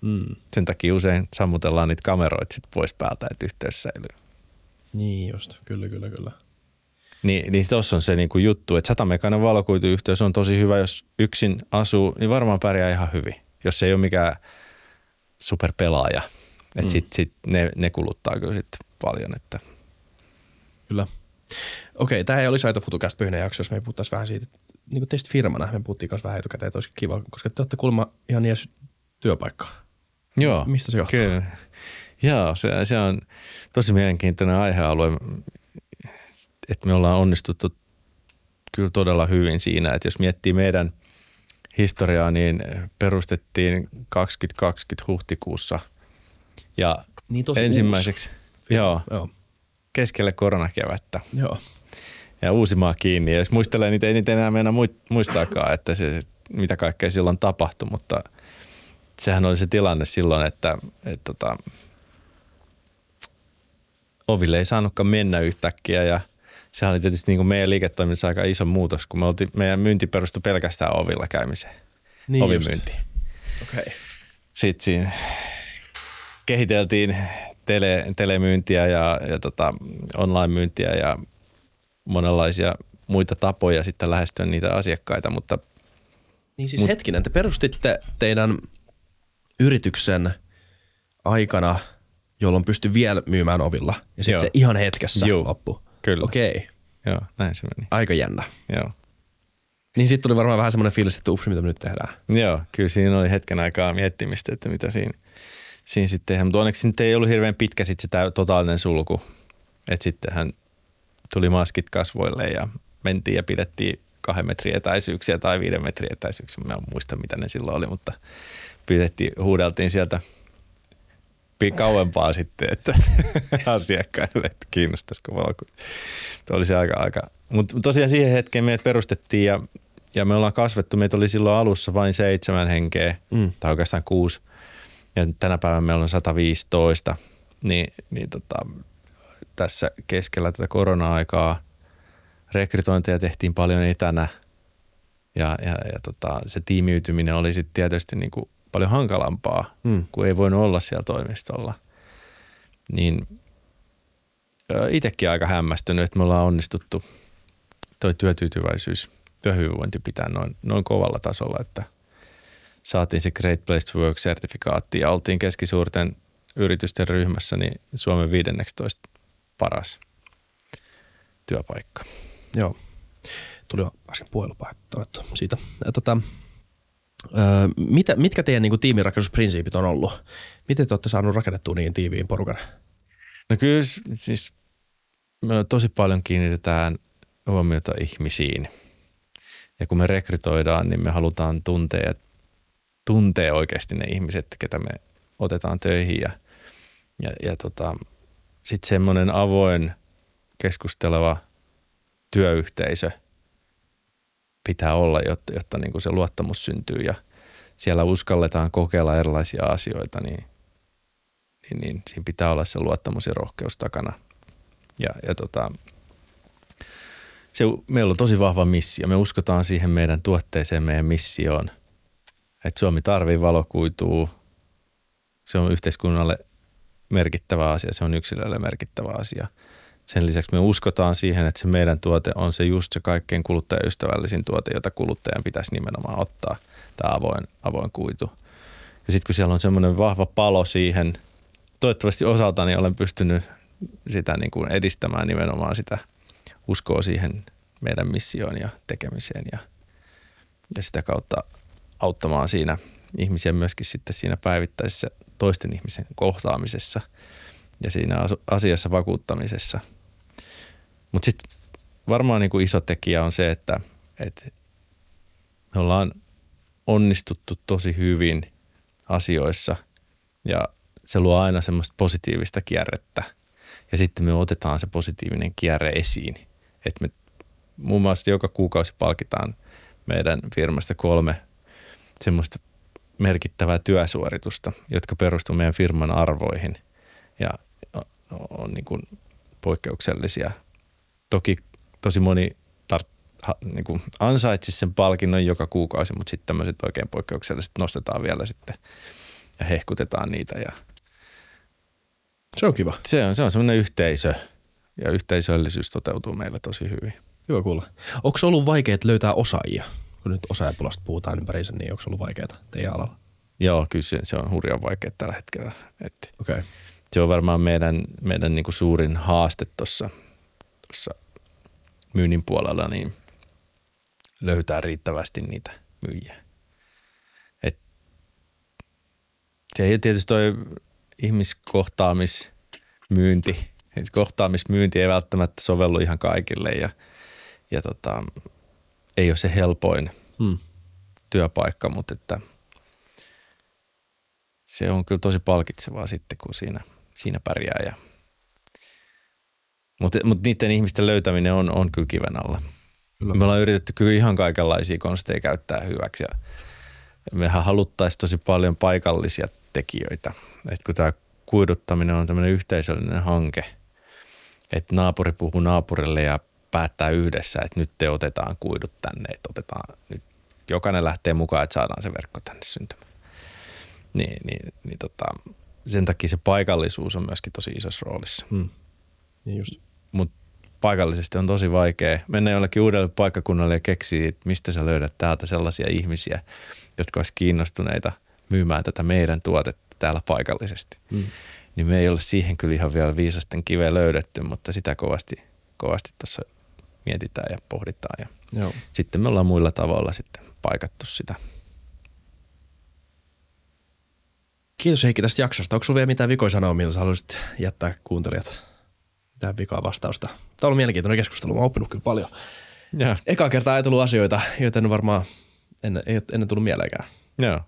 Mm. Sen takia usein sammutellaan niitä kameroita sit pois päältä, että yhteys säilyy. Niin just, kyllä, kyllä, kyllä. Niin, niin tuossa on se niinku juttu, että satamekainen valokuituyhteys on tosi hyvä, jos yksin asuu, niin varmaan pärjää ihan hyvin. Jos ei ole mikään superpelaaja. Että Mm. sit, sit ne, ne, kuluttaa kyllä sit paljon. Että. Kyllä. Okei, tämä ei olisi aito FutuCast pyhinä jakso, jos me puhuttaisiin vähän siitä, että niin kuin teistä firmana me puhuttiin kanssa vähän etukäteen, että olisi kiva, koska te olette kuulemma ihan jees työpaikka. Joo, Mistä se johtuu? Kyllä. Joo, se, se on tosi mielenkiintoinen aihealue, että me ollaan onnistuttu kyllä todella hyvin siinä, että jos miettii meidän historiaa, niin perustettiin 2020 huhtikuussa ja Niin tosi ensimmäiseksi joo, Joo. keskelle koronakevättä Joo. ja Uusimaa kiinni. Ja jos muistelee, niin ei niitä enää mennä muistaakaan, että se, mitä kaikkea silloin tapahtui, mutta sehän oli se tilanne silloin, että, että tota, oville ei saanutkaan mennä yhtäkkiä ja sehän oli tietysti niin kuin meidän liiketoiminnassa aika iso muutos, kun me oltiin, meidän myynti perustui pelkästään ovilla käymiseen, Niin ovimyyntiin. Okei. Okay. Sitten siinä kehiteltiin tele, telemyyntiä ja, ja tota, online-myyntiä ja monenlaisia muita tapoja sitten lähestyä niitä asiakkaita, mutta Niin siis Mut. hetkinen, te perustitte teidän yrityksen aikana, jolloin pystyi vielä myymään ovilla. Ja sitten se ihan hetkessä Juu, loppu. Kyllä. Okei, okay. joo, näin se meni. aika jännä. Joo. Niin sitten tuli varmaan vähän semmoinen fiilis, että ups, mitä me nyt tehdään. Joo, kyllä siinä oli hetken aikaa miettimistä, että mitä siinä, siinä sitten tehdään. Mutta onneksi nyt ei ollut hirveän pitkä sitten se totaalinen sulku. Että sittenhän tuli maskit kasvoille ja mentiin ja pidettiin kahden metrin etäisyyksiä tai viiden metrin etäisyyksiä. Mä en muista, mitä ne silloin oli, mutta pidettiin, huudeltiin sieltä kauempaa sitten, että *laughs* asiakkaille, että kiinnostaisiko valokuva. Oli se aika, aika. Mutta tosiaan siihen hetkeen meidät perustettiin ja, ja me ollaan kasvettu. Meitä oli silloin alussa vain seitsemän henkeä, Mm. tai oikeastaan kuusi. Ja tänä päivänä meillä on 115. Niin, niin tota, tässä keskellä tätä korona-aikaa rekrytointeja tehtiin paljon etänä. Ja, ja, ja tota, se tiimiytyminen oli sitten tietysti niin kuin paljon hankalampaa, Mm. kun ei voinut olla siellä toimistolla. Niin itsekin aika hämmästynyt, että me ollaan onnistuttu toi työtyytyväisyys, työhyvinvointi pitää noin, noin kovalla tasolla, että saatiin se Great Place to Work-sertifikaatti ja oltiin keskisuurten yritysten ryhmässä niin Suomen 15 paras työpaikka. Joo. Tuli äsken puhelupaettu siitä. Ja Tota, öö, mitä, mitkä teidän niin tiimirakennusprinsiipit on ollut? Miten te olette saaneet rakennettua niin tiiviin porukan? No kyllä siis me tosi paljon kiinnitetään huomiota ihmisiin. Ja kun me rekrytoidaan, niin me halutaan tuntea, tuntea oikeasti ne ihmiset, ketä me otetaan töihin. Ja, Ja, ja tota, sitten semmoinen avoin, keskusteleva työyhteisö pitää olla, jotta, jotta niin kuin se luottamus syntyy ja siellä uskalletaan kokeilla erilaisia asioita, niin, niin, niin siinä pitää olla se luottamus ja rohkeus takana. Ja, ja tota, se, meillä on tosi vahva missio. Me uskotaan siihen meidän tuotteeseen, meidän missioon. Että Suomi tarvii valokuitua. Se on yhteiskunnalle merkittävä asia, se on yksilölle merkittävä asia. Sen lisäksi me uskotaan siihen, että se meidän tuote on se just se kaikkein kuluttajaystävällisin tuote, jota kuluttajan pitäisi nimenomaan ottaa, tämä avoin, avoin kuitu. Ja sitten kun siellä on semmoinen vahva palo siihen, toivottavasti osaltani olen pystynyt sitä niin kuin edistämään nimenomaan sitä uskoa siihen meidän missioon ja tekemiseen ja, ja sitä kautta auttamaan siinä ihmisiä myöskin sitten siinä päivittäisessä toisten ihmisen kohtaamisessa ja siinä asiassa vakuuttamisessa. Mutta sitten varmaan niin kuin iso tekijä on se, että, että me ollaan onnistuttu tosi hyvin asioissa ja se luo aina semmoista positiivista kierrettä. Ja sitten me otetaan se positiivinen kierre esiin. Että me muun muassa joka kuukausi palkitaan meidän firmasta kolme semmoista merkittävää työsuoritusta, jotka perustuvat meidän firman arvoihin ja on niin kuin poikkeuksellisia. Toki tosi moni tar- ha, niin kuin ansaitsisi sen palkinnon joka kuukausi, mutta sitten tämmöiset oikein poikkeukselliset nostetaan vielä sitten ja hehkutetaan niitä. Ja se on kiva. Se on, se on semmoinen yhteisö ja yhteisöllisyys toteutuu meillä tosi hyvin. Hyvä kuulla. Onko ollut vaikea löytää osaajia? Kun nyt osaajapulasta puhutaan ympäriinsä, niin onko ollut vaikeaa teidän alalla? Joo, kyllä se, se on hurjan vaikea tällä hetkellä. okay. Se on varmaan meidän, meidän niin kuin suurin haaste tuossa myynnin puolella, niin löytää riittävästi niitä myyjiä. Et se ei tietysti toi ihmiskohtaamismyynti, kohtaamismyynti ei välttämättä sovellu ihan kaikille ja, ja tota, ei ole se helpoin hmm. työpaikka, mutta että se on kyllä tosi palkitsevaa sitten, kun siinä, siinä pärjää. Ja, mutta, mutta niiden ihmisten löytäminen on, on kyllä kiven alla. Kyllä. Me ollaan yritetty kyllä ihan kaikenlaisia konsteja käyttää hyväksi ja mehän haluttaisiin tosi paljon paikallisia tekijöitä. Et kun tämä kuiduttaminen on tämmöinen yhteisöllinen hanke, että naapuri puhuu naapurille ja päättää yhdessä, että nyt te otetaan kuidut tänne, että otetaan nyt, jokainen lähtee mukaan, että saadaan se verkko tänne syntymään. Niin, niin, niin tota, sen takia se paikallisuus on myöskin tosi isossa roolissa. Hmm. Niin just. Mutta paikallisesti on tosi vaikea mennä jollekin uudelle paikkakunnalle ja keksiä, että mistä sä löydät täältä sellaisia ihmisiä, jotka olisi kiinnostuneita myymään tätä meidän tuotetta täällä paikallisesti. Hmm. Niin me ei ole siihen kyllä ihan vielä viisasten kiveä löydetty, mutta sitä kovasti, kovasti tuossa mietitään ja pohditaan. Ja Joo. Sitten me ollaan muilla tavoilla sitten paikattu sitä. Kiitos Heikki tästä jaksosta. Onko sinulla vielä mitään vikoja sanoa, millä haluaisit jättää kuuntelijat tähän vikaa vastausta? Tämä on ollut mielenkiintoinen keskustelu. Mä oon oppinut kyllä paljon. Ja. Eka kertaa ei tullut asioita, joita en varmaan ennen, ei ennen tullut mieleenkään. Joo.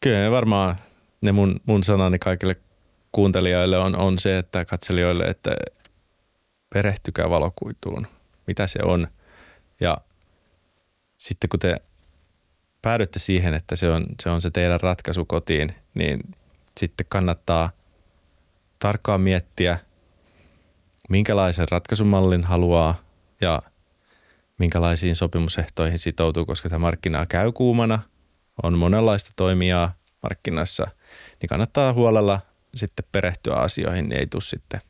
Kyllä varmaan ne mun, mun sanani kaikille kuuntelijoille on, on se, että katselijoille, että perehtykää valokuituun – mitä se on. Ja sitten kun te päädytte siihen, että se on, se on se teidän ratkaisu kotiin, niin sitten kannattaa tarkkaan miettiä, minkälaisen ratkaisumallin haluaa ja minkälaisiin sopimusehtoihin sitoutuu, koska tämä markkina käy kuumana, on monenlaista toimijaa markkinassa, niin kannattaa huolella sitten perehtyä asioihin, niin ei tule sitten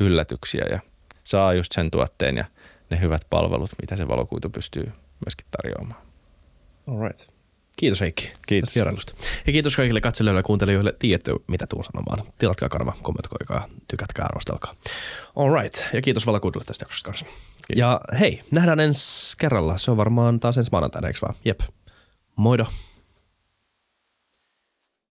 yllätyksiä ja saa just sen tuotteen ja ne hyvät palvelut, mitä se valokuitu pystyy myöskin tarjoamaan. All right. Kiitos Heikki. Kiitos. Ja kiitos kaikille katselijoille ja kuuntelijoille. Tiedätte, mitä tuun sanomaan. Tilatkaa kanava, kommentoikaa, tykätkää, arvostelkaa. All right. Ja kiitos valokuidulle tästä jaksosta kanssa. Kiitos. Ja hei, nähdään ensi kerralla. Se on varmaan taas ensi maanantaina, eikö vaan? Jep. Moido.